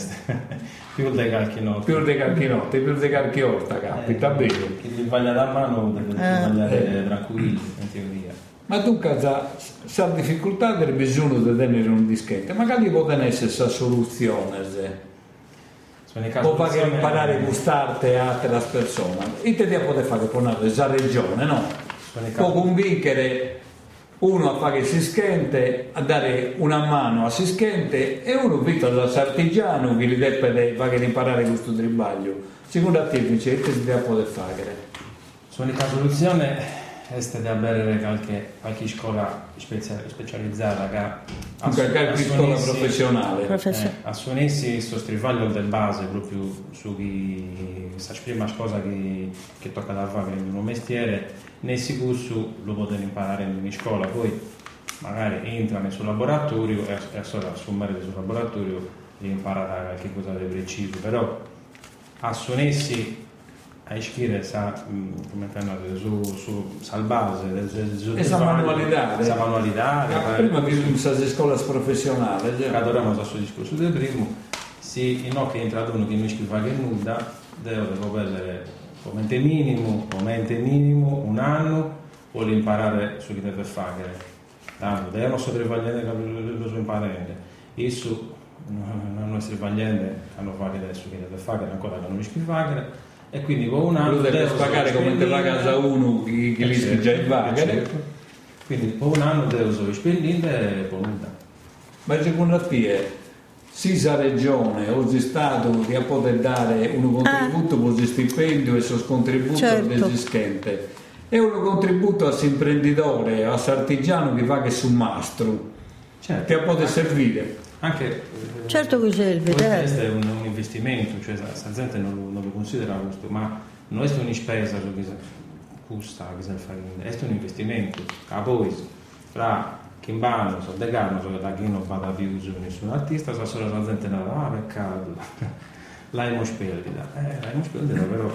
C: più dei calchi nostri.
B: Più di qualche notte, più di qualche orta capita,
C: Eh,
B: vero.
C: Chi li sbaglia da mano deve
D: Eh.
C: sbagliare tranquilli, in teoria.
B: Ma tu casa, sa difficoltà del bisogno di tenere un dischetto, magari può essere questa soluzione, se.
C: Casi
B: o fare imparare a gustarti a altre persone. E te poter fare con questa regione, no?
C: I
B: Può convincere uno a fare il sischente, a dare una mano a sischente e uno vito da artigiano che gli deve fare imparare questo tribaglio. Secondo te, Vince, che si deve poter fare?
C: Sono in soluzione este di avere qualche, qualche scuola spezia- specializzata che
B: Qualche qualche scuola professionale.
D: Professor.
C: eh, assumissi questo strivaglio del base proprio su chi sa prima cosa che, che tocca da fare in un mestiere nel sicuro lo potete imparare in scuola poi magari entra nel suo laboratorio e, e solo assumere del suo laboratorio e impara qualche cosa di preciso però assumissi a iscrivere sa, come te su, su, sa base del, del, del,
B: Esa manualità.
C: esa manualità
B: Ah, Prima che in queste scuole professionali, già.
C: cadoremo a suo discorso del primo si no che entra uno che non scrive che nulla deve essere come minimo come minimo un anno vuole imparare su che deve fare tanto deve sbagliare che lo so imparare isso non nostri sbagliando hanno fatto adesso che deve fare ancora che non scrive e quindi con un anno
B: Lo devi pagare come te va a casa uno che, che li si già in vaga.
C: Eh, certo. quindi con un anno devo solo spendere e poi
B: Ma secondo te, se la regione o il Stato che può dare un contributo per il stipendio e il contributo
D: Certo.
B: del dischente, è un contributo all'imprenditore, all'artigiano che fa che su mastro, certo. che può servire.
C: Anche,
D: eh, certo che serve,
C: questo è un, un, investimento, cioè la gente non lo, non lo considera questo, ma non è una spesa che custa, che si fa, è un investimento. A voi, fra Chimbano, so De Gano, so da chi non vada più su nessun artista, sa solo la gente non ah peccato, l'hai sperdita. Eh, l'hai sperdita però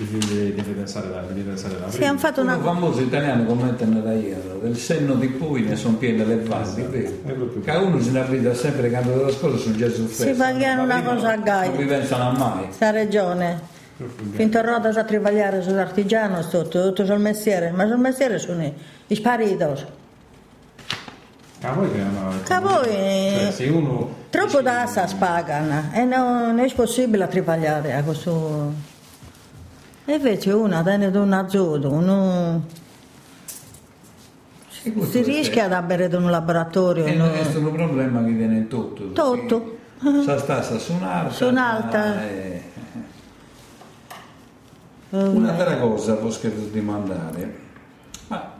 C: Devi, devi, pensare la, devi pensare la
D: sì, hanno fatto una...
B: Un famoso italiano commenta nella iera, del senno di cui ne sono piene le valli, esatto. che uno se ne arriva sempre cantando della scuola su Gesù Cristo.
D: Si pagano una cosa a Gaia.
B: Non vi pensano mai.
D: Sta regione. Finto roda a travagliare sull'artigiano, tutto, tutto sul mestiere, ma sul mestiere sono i spariti.
C: A voi che non
D: A voi cioè, uno troppo da assa spagano e non è possibile travagliare a questo e invece una tiene un azoto, uno... Si rischia ad avere in un laboratorio.
B: E no? questo è un problema che viene tutto.
D: Tutto.
B: Sa stassa su un'alta.
D: Su un'alta.
B: E... Un'altra cosa posso dimandare. Ma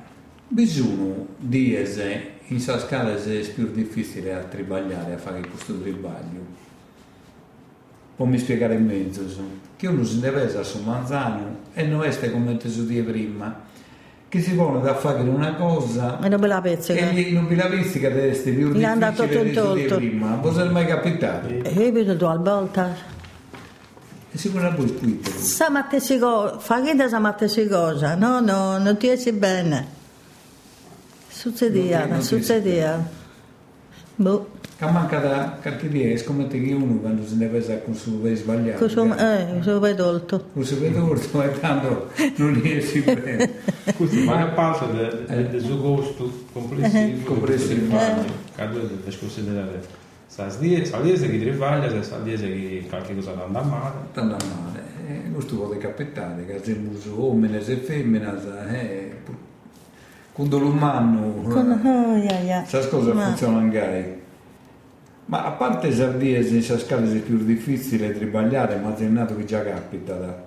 B: bisogna dire in questa scala è più difficile a tribagliare, a fare questo tribaglio può mi spiegare in mezzo, che uno si deve essere su manzano e non è come ti di prima, che si pone da fare una cosa
D: e non me la pezzica.
B: E non me la pezzica di essere più difficile di prima, non è mai capitato.
D: E io vedo due volte.
B: E sicuramente poi scrivere.
D: Sa mattesi cosa, fa che da sa mattesi cosa, no, no, non ti essi bene. Succedeva, succedeva. Boh.
B: Da qualche dia, scommetto che uno quando si deve essere con suo vede sbagliato.
D: Con suo, eh, con suo vedolto.
B: Con suo vedolto e tanto non riesci bene.
C: Questo fa parte del suo gusto complessivo.
B: Complessivo.
C: Cada deve considerare. Sa diese che travaglia, sa diese che qualche cosa anda male.
B: Anda male. E questo può capitare, che siamo uomini e femmine, eh, quando l'umano...
D: Con, oh, yeah, yeah.
B: Sa cosa funziona anche ma a parte Sardiesi, in scala è più difficile tribagliare, ma è nato che già capita. Da.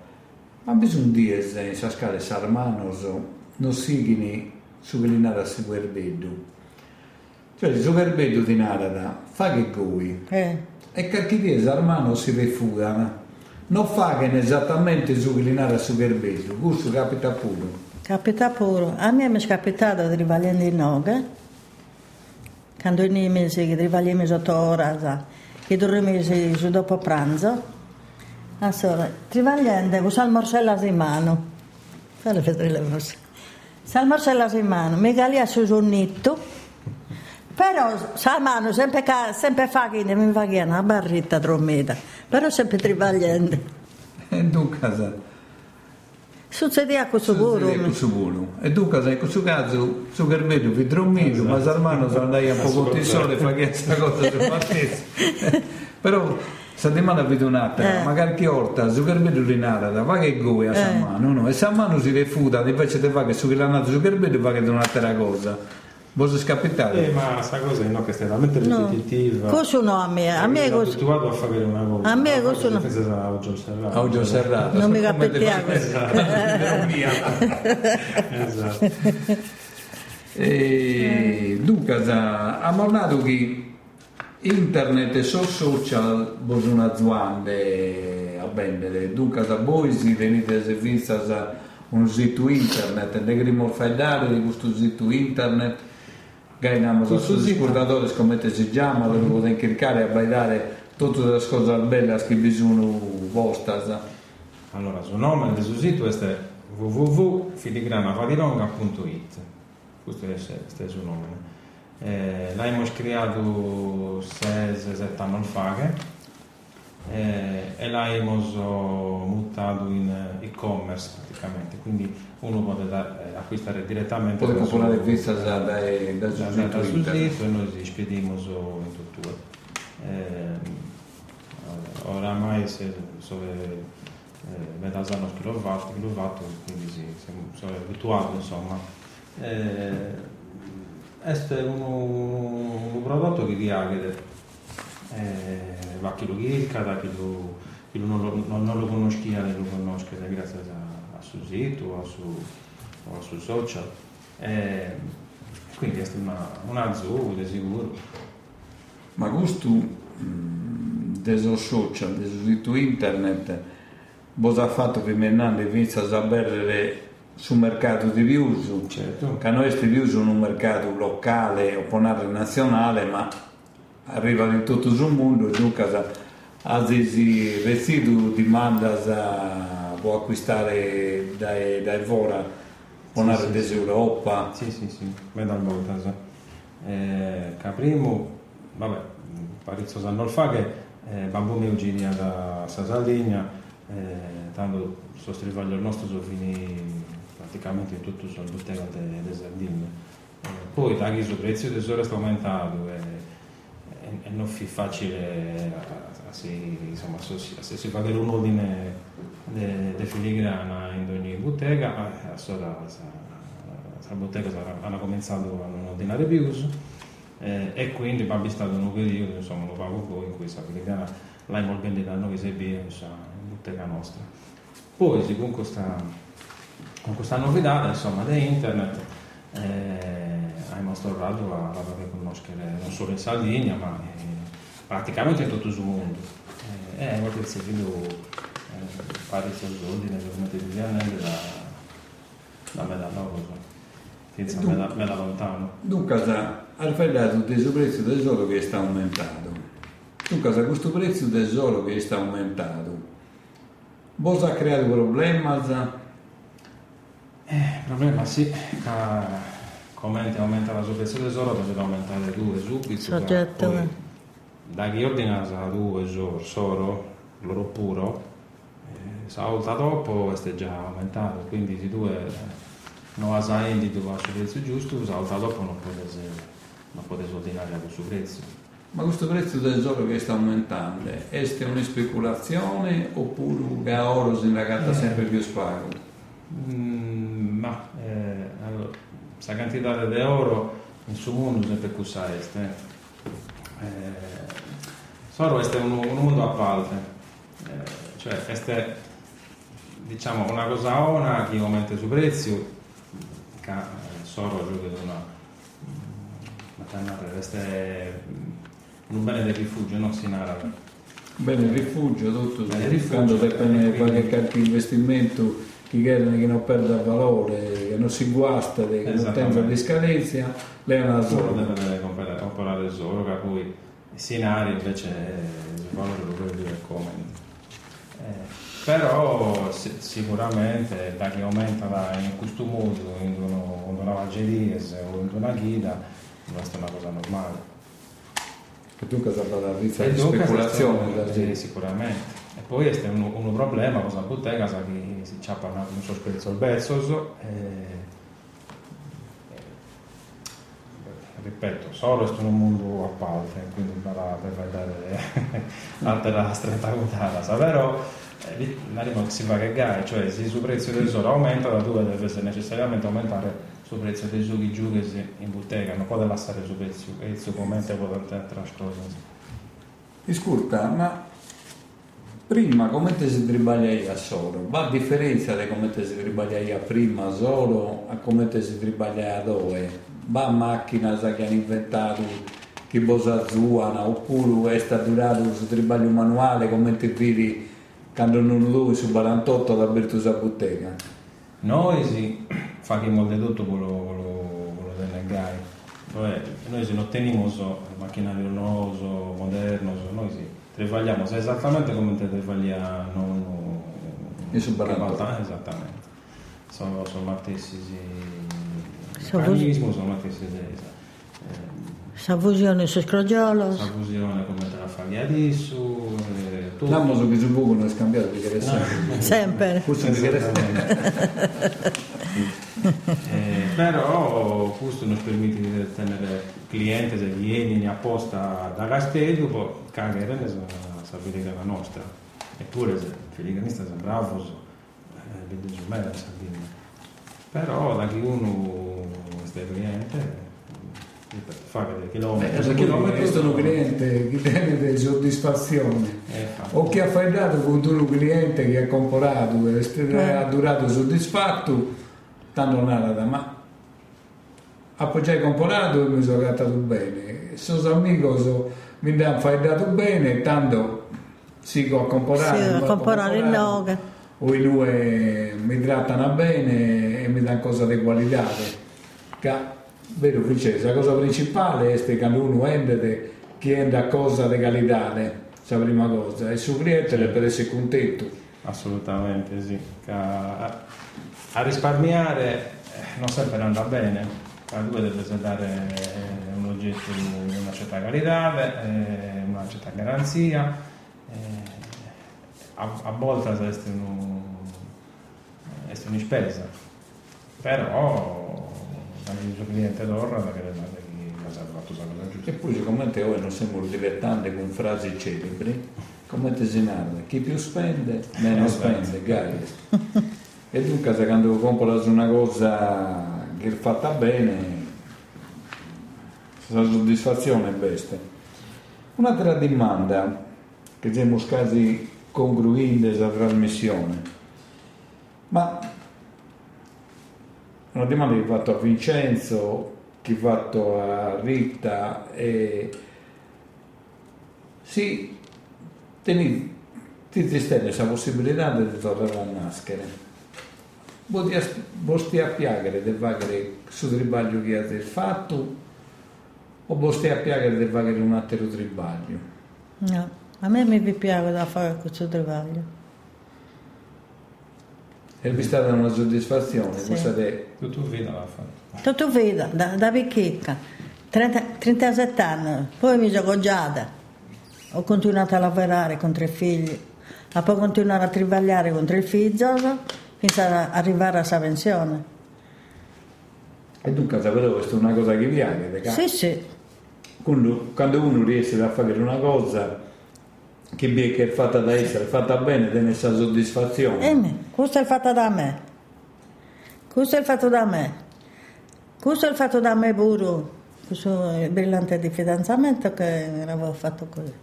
B: Ma bisogna dire che in scala sarmanos non signi su che nada si guerbedo. Cioè, su guerbedo di nada fa che goi. Eh. E che dia sarmanos si refugano. Non fa che esattamente su che nada su guerbedo, questo capita pure.
D: Capita pure. A me mi è capitato di rivagliare in noga quando nei mesi che arriviamo sotto ora, che dormiamo su dopo pranzo, allora, travagliando con salmorsella in mano, fate vedere le cose, salmorsella in mano, mi galia su sonnetto, però salmano sempre, sempre fa che mi fa che una barretta trommeta, però sempre travagliando.
B: E casa?
D: Succedeva questo volo.
B: questo volo. E dunque, in questo caso, su Carmello vi dormito, esatto. ma Salmano sono andato un po' di sole fa che questa cosa si facesse. Però, settimana vedo un'altra, eh. magari che orta, su Carmello rinara, va che goe a Salmano, eh. no? E Salmano si refuta, invece di fare che su che l'ha nato su Carmello fa che è un'altra cosa. Voi scapitare?
C: Eh, ma sta cosa no, che è estremamente no. ripetitiva.
D: Cosa no a me? A me cosa...
C: abituato a fare una cosa.
D: A me cosa no.
C: A Oggi Serrato.
B: A Oggi Serrato.
D: Non mi capitava.
B: Esatto. e, dunque, a monato che internet e social sono aziende a vendere. Dunque, a voi si venite a servizio un sito internet, ne grimo fai dare di questo sito internet gainamo sui scordatori come si chiama, dove potete cliccare e bailare tutte le cose belle che bisogno vostre.
C: Allora, il nome del sito è è, questo è il suo nome. Eh, l'abbiamo creato 6-7 anni fa eh, e l'abbiamo buttato in e-commerce praticamente, quindi uno può eh, acquistare direttamente
B: può comprare vista da, da, da, da, da,
C: da sul sito e noi spediamo in tutto. Eh, oramai se, so, eh, metà anno kilowatt, kilowatt, quindi sì, sono abituato insomma. Eh, questo è un, un prodotto che vi ha eh, va chi lo da chi, lo, chi lo non, lo, non, lo conoscia, lo conosce grazie a, a suo sito, a suo o sui social. E quindi è una, una zoo di sicuro.
B: Ma questo dei social, del sito internet, cosa ha fatto prima di inizia a sapere sul mercato di views,
C: Certo.
B: che noi questi views sono un mercato locale o nazionale, ma arriva in tutto il mondo, dunque a questi residui dimanda può acquistare dai, dai Vora, ponare
C: Sì, sì,
B: Europa.
C: Sì, sì, sì, vedo voltas. Eh, Caprimo, vabbè, parecchio anni fa che eh, babbo mio gira da Sardegna, eh, tanto sosteneva il nostro sono finiti praticamente tutto sulla bottega delle Sardegna. Eh, poi che il prezzo del sole sta aumentato e, e, e non è facile a, a si, insomma, se, se si fa avere un ordine di filigrana in ogni bottega, eh, a la bottega hanno cominciato a non ordinare più eh, e quindi abbiamo stato un periodo, insomma, lo pago poi in la filigrana l'abbiamo vendita a noi se in bottega nostra. Poi, con questa, con questa novità, insomma, di internet, eh, abbiamo mostrato a, a conoscere non solo in Sardegna, ma eh, praticamente in tutto il mondo. Eh, e a volte si vedo fare i soldi nel movimento di Vianelli da, da me da loro, senza me da, me da lontano.
B: Dunque, ha riflettato del prezzo del tesoro che sta aumentando. Dunque, questo prezzo del tesoro che sta aumentando, cosa ha creato problemi?
C: Eh, problema sì, ah, come aumenta la sua tesoro, deve aumentare due subito.
D: Soggetto.
C: Poi, da chi ordina a due solo, loro puro, salta dopo è già aumentato, quindi se tu non hai dove sul prezzo giusto, salta dopo non potete, non potete ordinare a questo prezzo.
B: Ma questo prezzo del tesoro che sta aumentando, è una speculazione oppure che oro si ragatta eh. sempre più spago?
C: Mm, ma eh, questa quantità di oro in suo mondo sempre più sa est. Eh. Solo è un, un mondo a parte, eh, cioè este, diciamo una cosa ona che aumenta il prezzo che solo gioca una ma questo è un bene del rifugio non si narra
B: bene rifugio tutto
C: bene rifugio
B: dipende qualche qualche investimento che chiede che non perda valore che non si guasta che non tenga di scadenza lei è una
C: zona deve comprare solo che poi si narra invece il valore lo vuole dire come. Eh, però sicuramente da che aumenta da, in questo modo in, in una vageria o in una guida questa è una cosa normale.
B: E tu cosa fa la speculazione
C: sì, sicuramente poi è un, un problema cosa bottega sa che si ciappa un sospetto al bezzoso e, ripeto, solo è un mondo a parte, quindi per, per vedere altra stretta contata, però eh, che si va che gai, cioè se il prezzo del sole aumenta, la tua deve necessariamente aumentare sul prezzo dei giochi giù in bottega, non può lasciare il prezzo, e il suo commento può tante altre cose.
B: Ascolta, ma prima come ti si tribaglia a solo? Ma a differenza di come ti si tribaglia prima solo a come ti si tribaglia dove? Va a macchina che hanno inventato che bosa zuana oppure è stato durato su tribaglio manuale come ti vedi quando non lui su 48 da Bertusa Bottega?
C: Noi sì, facciamo di tutto quello, quello, quello delle gare. Noi, noi se non teniamo so, macchinario nuovo, moderno, noi sì, travagliamo esattamente come te travagliamo
B: e su 48.
C: Esattamente. Sono, sono martessi meccanismo, sono martessi eh,
D: Sa fusione su scrogiolo.
C: Sa fusione come te la fai adesso.
B: Eh, L'amo che su buco non è scambiato perché
D: no. sempre.
C: sempre. eh, però questo non permette di tenere clienti se vieni apposta da Castello, poi cagare ne sapere che è la nostra. Eppure se il filigranista è bravo, eh, vede me la Sardegna. Però da chi uno è cliente fare dei chilometri.
B: Beh, chilometri sono cliente che tiene soddisfazione. Eh, o che ha fatto con un cliente che ha comprato e ha durato soddisfatto tanto nada, ma appoggiai comporato e mi sono trattato bene. Sono amico, mi hanno fatto bene, tanto sigo a comporare.
D: Sì, a comporare il nome.
B: O i due mi trattano bene e mi danno cose di qualità. Che, vero Francesco, la cosa principale è che quando uno entra, chiede cose di qualità, la prima cosa, e su cliente per essere contento.
C: Assolutamente sì. A, a risparmiare eh, non sempre andrà bene a due deve dare eh, un oggetto di una certa qualità, eh, una certa garanzia, a, a volte è una spesa, però il suo cliente torna cosa ha fatto la giusta.
B: E poi te ora non siamo dilettanti con frasi celebri, come te si narra, chi più spende, meno spende, guys. e dunque se quando compro una cosa che è fatta bene, la soddisfazione è besta. Un'altra domanda, che siamo quasi concluendo questa trasmissione, ma una domanda che ho fatto a Vincenzo, che ho fatto a Rita, e sì, tenete stende questa possibilità di tornare a nascere Vostri a piacere di fare su tribaglio che avete fatto o vostri a piacere di fare un altro tribaglio?
D: No, a me mi piace da fare questo tribaglio.
B: E vi stata una soddisfazione?
C: Sì. State... Tutto vita l'ha fatto.
D: Tutto vita, da, da vecchietta, 37 anni, poi mi sono goggiata, ho continuato a lavorare con tre figli, a poi continuare a tribagliare con tre figli senza arrivare a questa pensione.
B: E dunque sapevo questa è una cosa che piace?
D: Sì, sì.
B: Quando, quando, uno riesce a fare una cosa che è fatta da essere, fatta bene, tiene questa soddisfazione.
D: Eh, questo è fatto da me. Questo è fatto da me. Questo è fatto da me pure. Questo è il brillante di fidanzamento che avevo fatto così.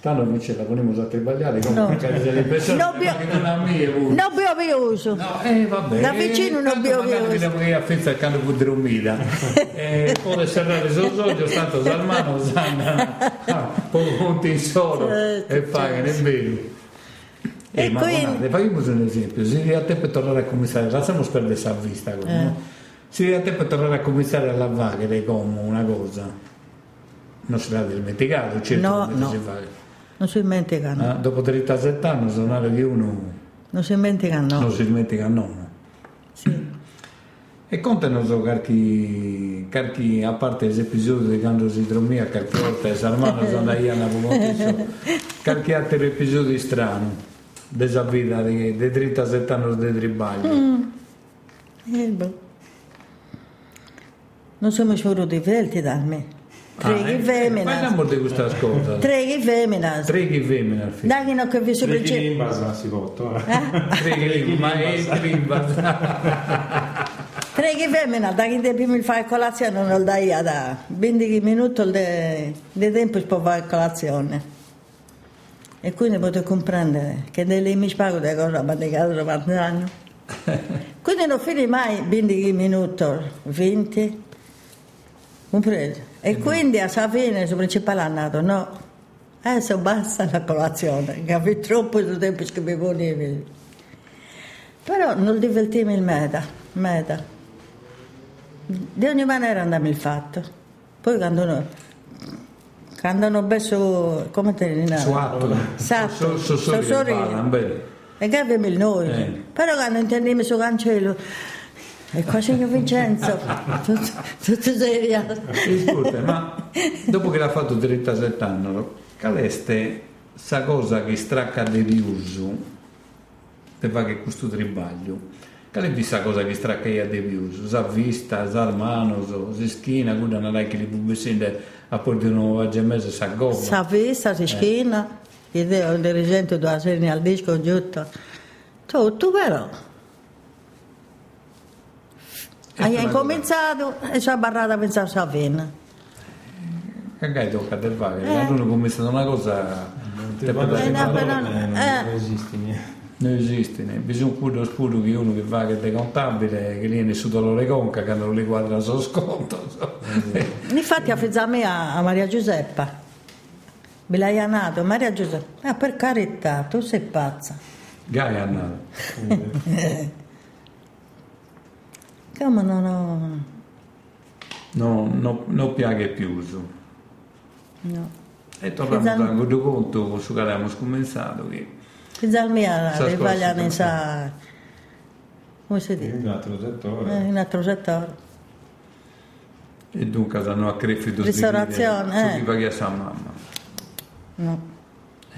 B: Tanto non ce la ponemos a sbagliare come no. delle persone
D: no, bio, non a me no biovioso
B: no eh vabbè
D: da vicino
B: eh,
D: non biovioso
B: magari che affezza quando può umida eh, poi serrare sul soglio tanto salmano sanno poco conti in solo certo, e pagano certo. è vero eh, e ma quindi... guardate, facciamo un esempio se a te per tornare a commissare lasciamo perdere questa vista eh. no? se a te per tornare a commissare a lavare come una cosa non si l'ha dimenticato certo
D: no, no. si fa non si dimenticano.
B: Ah, dopo 37 anni suonare di uno...
D: Non si dimenticano.
B: Non si dimenticano.
D: Sì.
B: E contano qualche, qualche, a parte gli episodi di quando si dormia, qualche volta e Sarmano sono andati a Napoleone, qualche altro episodio strano della vita di, di 37 anni di tribaglio. Mm.
D: Eh, boh. Non siamo solo divertiti da me. Treghi ah, femmina.
B: Parliamo di questa cosa.
D: Treghi femmina.
B: Treghi femmina.
D: Dai non capisco
C: perché. Treghi limbas si può.
B: Treghi ma è limbas.
D: Treghi femmina, da che tempo mi fai colazione non dai da 20 minuti di tempo per fare colazione. E quindi potete comprendere che delle mi spago di cosa ma di casa anni. Quindi non fini mai 20 minuti, 20 compreso? E quindi a fine il principale è andato, no, adesso basta la colazione, che avevo troppo tempo che mi volevi. Però non divertiamo il meta, meta. Di ogni maniera andiamo il fatto. Poi quando noi quando hanno messo come te ne
B: su atto
D: esatto
B: so, so, so, so,
D: e che abbiamo il noi eh. però quando intendiamo su cancello e qua c'è Vincenzo, tutto, tutto serio.
B: Ascolta, ma dopo che l'ha fatto 37 anni, caleste sa cosa che stracca di riuso, te fa che questo tribaglio, qual è questa cosa che stracca di riuso? Sa vista, sa mano, sa schina, quando non è che li può a porti una mese sa gobba.
D: Sa vista, sa schina, eh. il dirigente della serie al disco giusto, tutto però. Hai incominciato e ci ha barrato a pensare a venna.
B: Che tocca del fare, eh. quando uno comincia una cosa...
C: Non ti eh, no, però, eh, non, eh. niente.
B: Non esiste, né. bisogna pure spuro che uno che va che è contabile, che viene su dolore conca, che non li quadra il suo sconto.
D: Infatti a me a Maria Giuseppa, me l'hai nato, Maria Giuseppa, ah, per carità, tu sei pazza.
B: Gaia nato.
D: Come non ho...
B: No, no, non piaga più.
D: No.
B: E torniamo a un conto su che abbiamo scompensato che
D: Finalmente rivagliano sa... come si dice?
C: In un altro settore.
D: Eh, in un altro settore.
B: E dunque hanno a crescito
D: Ristorazione,
B: eh. Su chi paghi a sua mamma.
D: No.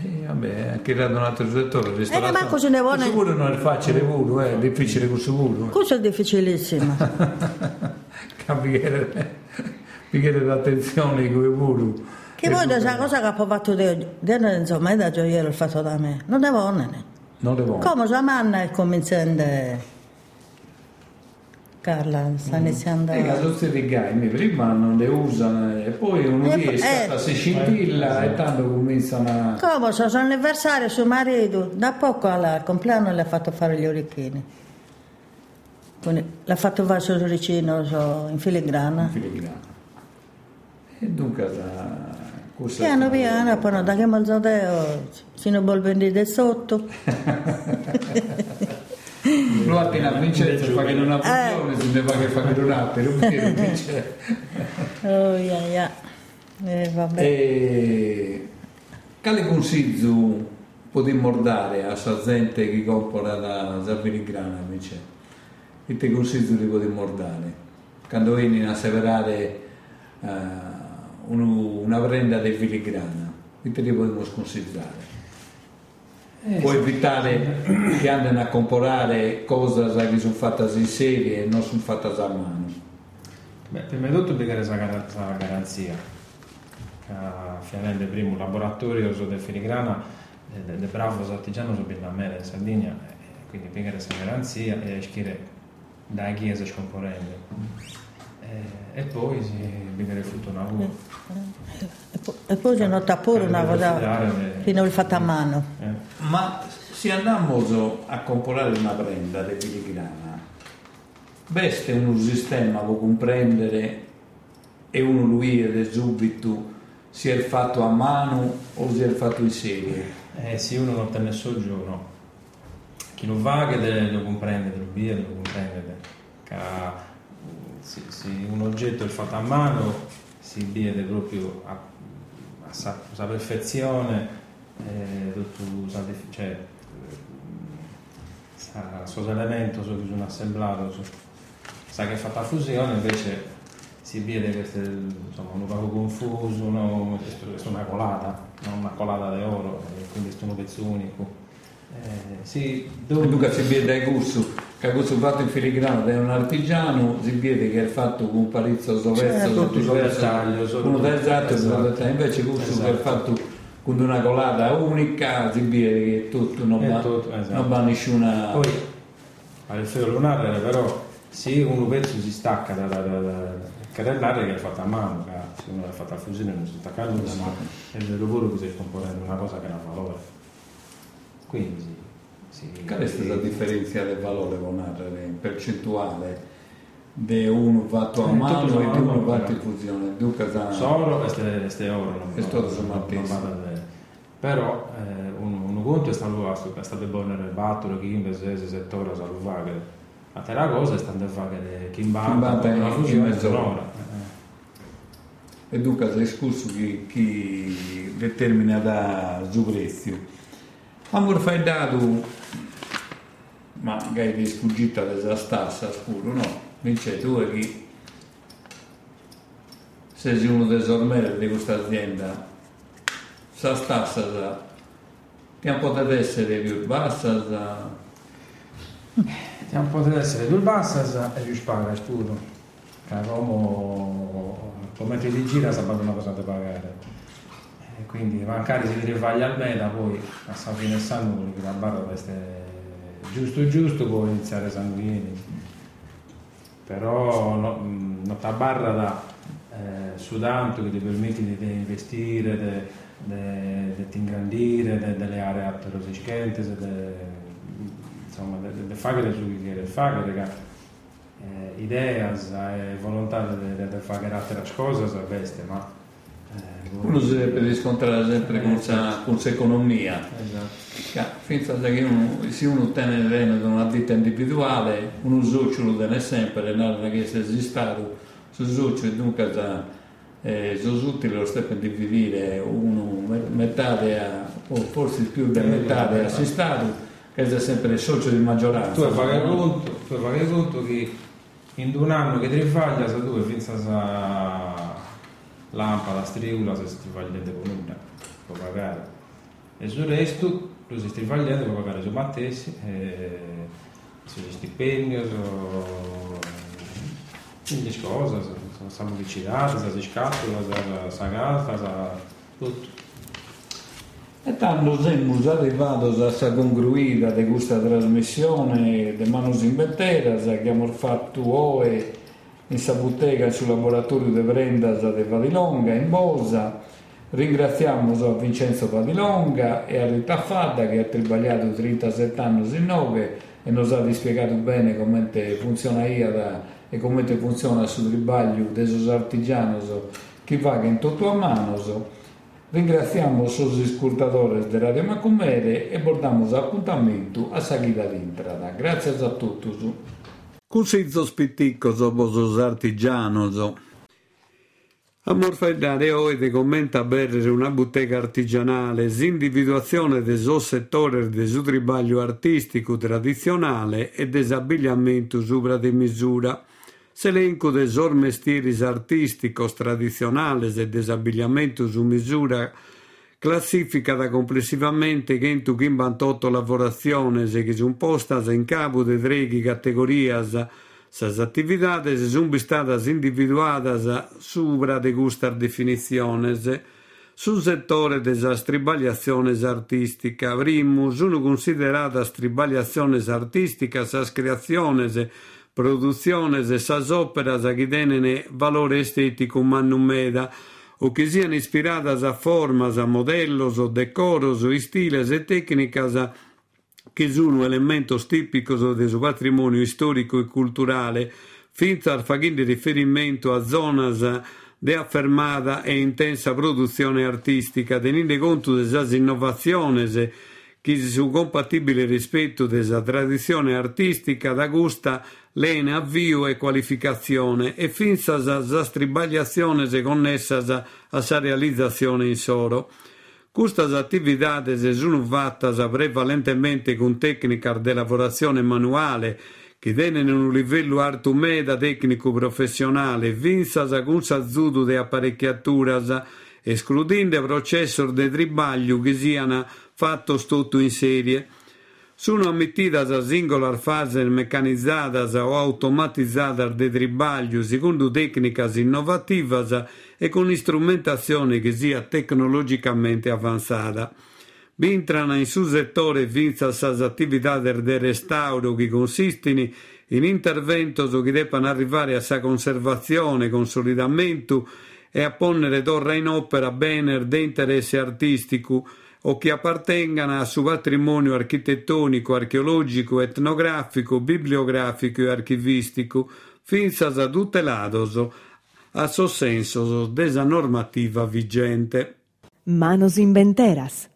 B: E vabbè, anche dato un altro settore, ristorazione.
D: Eh, ma ne vuole...
B: Sicuro non è facile pure, eh, è difficile con sicuro.
D: Questo è difficilissimo.
B: Capire, capire l'attenzione con i.
D: Che voi da questa cosa che ha fatto Dio, Dio insomma è da gioiello il fatto da me, non devo onere.
B: Non devo
D: Come la manna è cominciando... Carla sta mm. iniziando...
B: Eh, la sozze di Gaimi prima non le usano e poi uno riesce eh, si scintilla eh, e tanto cominciano a...
D: Come so, sono anniversario suo marito, da poco al compleanno le ha fatto fare gli orecchini. Quindi l'ha fatto fare sul orecchino so, in filigrana.
B: In filigrana. E dunque
D: Piano piano, poi non da che malzadeo si non vuol vendere sotto.
B: Lo appena Vincenzo fa che non ha funzione, se ne fa che fa che non ha, per un vince.
D: Oh, yeah, yeah. Eh, vabbè.
B: E... Quale consiglio potremmo dare a sa gente che compra la Zavirigrana invece? Che te consiglio di potremmo dare? Quando vieni a severare... Uh, una prenda di filigrana, che te li possiamo sconsigliare. Eh, Può evitare che andino a comprare cose che sono fatte in serie e non sono fatte a mano.
C: Beh, prima di tutto bisogna la garanzia. Finalmente primo laboratorio di filigrana de, de bravo artigiano sono a me in Sardegna, eh, quindi bisogna questa garanzia e scrivere da chi è scomponente eh, e poi si viene frutto una uva.
D: E poi c'è nota pure una cosa che non è fatta a mano.
B: Eh. Ma se andiamo a comprare una prenda di filigrana, beste un sistema può comprendere e uno lui è subito si è fatto a mano o si è fatto in serie?
C: Eh sì, uno non tenne soggiorno. No. Chi lo va che lo comprende, lo via, lo comprende. Che sì, sì, un oggetto è fatto a mano si vede proprio a sa, sa perfezione eh, tutto, sa, cioè, sa, suo elemento su un assemblato su, sa che è fatta fusione invece si vede che è insomma, un poco confuso no? è una colata non una colata di oro quindi è un pezzo unico
B: eh, sì, dove... Dunque si vede dai corso, che ha questo fatto in filigrana da un artigiano, si vede che è fatto con un palizzo soverso,
C: tutto diverso,
B: uno da esatto, esatto. invece questo esatto. che è fatto con una colata unica, si vede che tutto non, va, tutto, esatto. non va nessuna...
C: Poi, all'effetto lunare però, se uno pezzo si stacca da, da, da, da carrellare che è fatta a mano, se uno l'ha fatta a fusione non si stacca nulla, ma è il lavoro che si sta componendo una cosa che ha valore. Quindi sì,
B: Qual è stata la differenza del valore monare in percentuale? Di uno fatto a eh, mano e di uno fatto in fusione?
C: Solo questo è oro, non,
B: è stato non,
C: però eh, uno, uno conto è stato, è stato buono nel battere, chi invece settore sa lo fare. Ma te la cosa è stata fare chi imbatte una fusione sonora.
B: E dunque è escurso chi, chi determina da su prezzo. Amor fai dato, ma che è sfuggita da stassa scuro, no? Invece tu è che sei uno dei sormeri di questa azienda, sa stassa che non potete essere più bassa, sa...
C: Non potete essere più bassa e più spaga, scuro. Che come, come ti gira sapete una cosa da pagare e quindi magari si rifaglia al meta poi a San fine sangue la barra resta giusto giusto può iniziare sanguini però no, non ti barra da eh, sudante che ti permette di, investire di ingrandire delle aree atterosischenti insomma, de, de fare su che de fare, che eh, ideas e volontà di fare altre cose, bestia, ma
E: uno si deve riscontrare sempre con questa economia. Esatto. Finché uno, se uno tiene da una ditta individuale, uno socio lo tiene sempre, non è che sia esistito, su socio e dunque eh, sono utili lo step di dividere uno metà o forse più di metà è assistato, che è sempre il socio di maggioranza.
C: Tu fai conto, tu fai conto che in un anno che ti fai, tu finza lampada, striula, se strivagliate con una, può pagare. E sul resto, tu si strivagliate, può pagare su Mattesi, eh, sugli stipendi, su quindi cose, sa pubblicità, si scatola, gasta, sa tutto.
E: E tanto siamo arrivati a questa congruita di questa trasmissione di Manos in Betteras che abbiamo fatto oggi in Sabutega sul laboratorio di Brendas di Vadilonga in Bosa. Ringraziamo a Vincenzo Vadilonga e a Rita Fadda che ha tribagliato 37 anni in nove e nos ha spiegato bene come funziona IADA e come funziona sul tribaglio dei artigiani che va in tutto a mano. Ringraziamo i ascoltatori di Radio Macumere e portiamo appuntamento a Saghida d'Intrada. Grazie a tutti.
B: Cusizzo spitticcoso bosos artigianoso. Amor fare oggi commenta bere una bottega artigianale, l'individuazione del suo settore del suo tribaglio artistico tradizionale e desabbigliamento sopra di misura. S'elenco dei suoi mestieri artisticos tradizionali e desabbigliamento su misura classificata complessivamente che in 58 lavorazioni che sono postas in capo de tre categorias Sas attividades sono state individuate sopra de gustar definiciones sul settore della stribagliazione artistica. Primo, sono considerate stribagliazioni artistiche sas creazioni, produzioni e sas operas che tenen valore estetico ma non meda, o che siano ispiradas a formas, a modellos o decoros o estiles e técnicas che sono elementos típicos del suo patrimonio storico e culturale, finza al facendo riferimento a zonas de affermada e intensa produzione artistica, tenendo conto delle innovazioni che sono compatibili rispetto della tradizione artistica da gusta lene avvio e qualificazione e finzas a stribagliazione connessas a sa realizzazione in soro. Queste attività sono fatte prevalentemente con tecnica di lavorazione manuale che tenen un livello alto meda tecnico professionale, vinsas con s'azzudo di apparecchiaturas, escludendo processor di tribaglio che siano fatti tutto in serie sono ammitidas a singolar fases mecanizzadas o automatizadas de trabalho secondo tecnicas innovativas e con strumentazione che sia tecnologicamente avanzata. Vintrano in su settore vinzas as attivitades de restauro che consistono in interventos che debbano arrivare a sa conservazione, consolidamento e a ponere torre in opera bene di interesse artistico o che appartengano al suo patrimonio architettonico, archeologico, etnografico, bibliografico e archivistico, finzas a tutelados a suo senso desa normativa vigente.
A: Manos inventeras.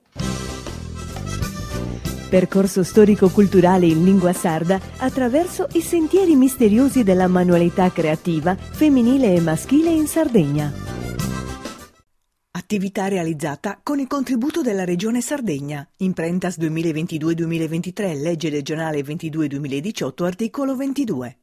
A: Percorso storico-culturale in lingua sarda attraverso i sentieri misteriosi della manualità creativa femminile e maschile in Sardegna. Attività realizzata con il contributo della Regione Sardegna. Imprentas 2022-2023, legge regionale 22-2018, articolo 22.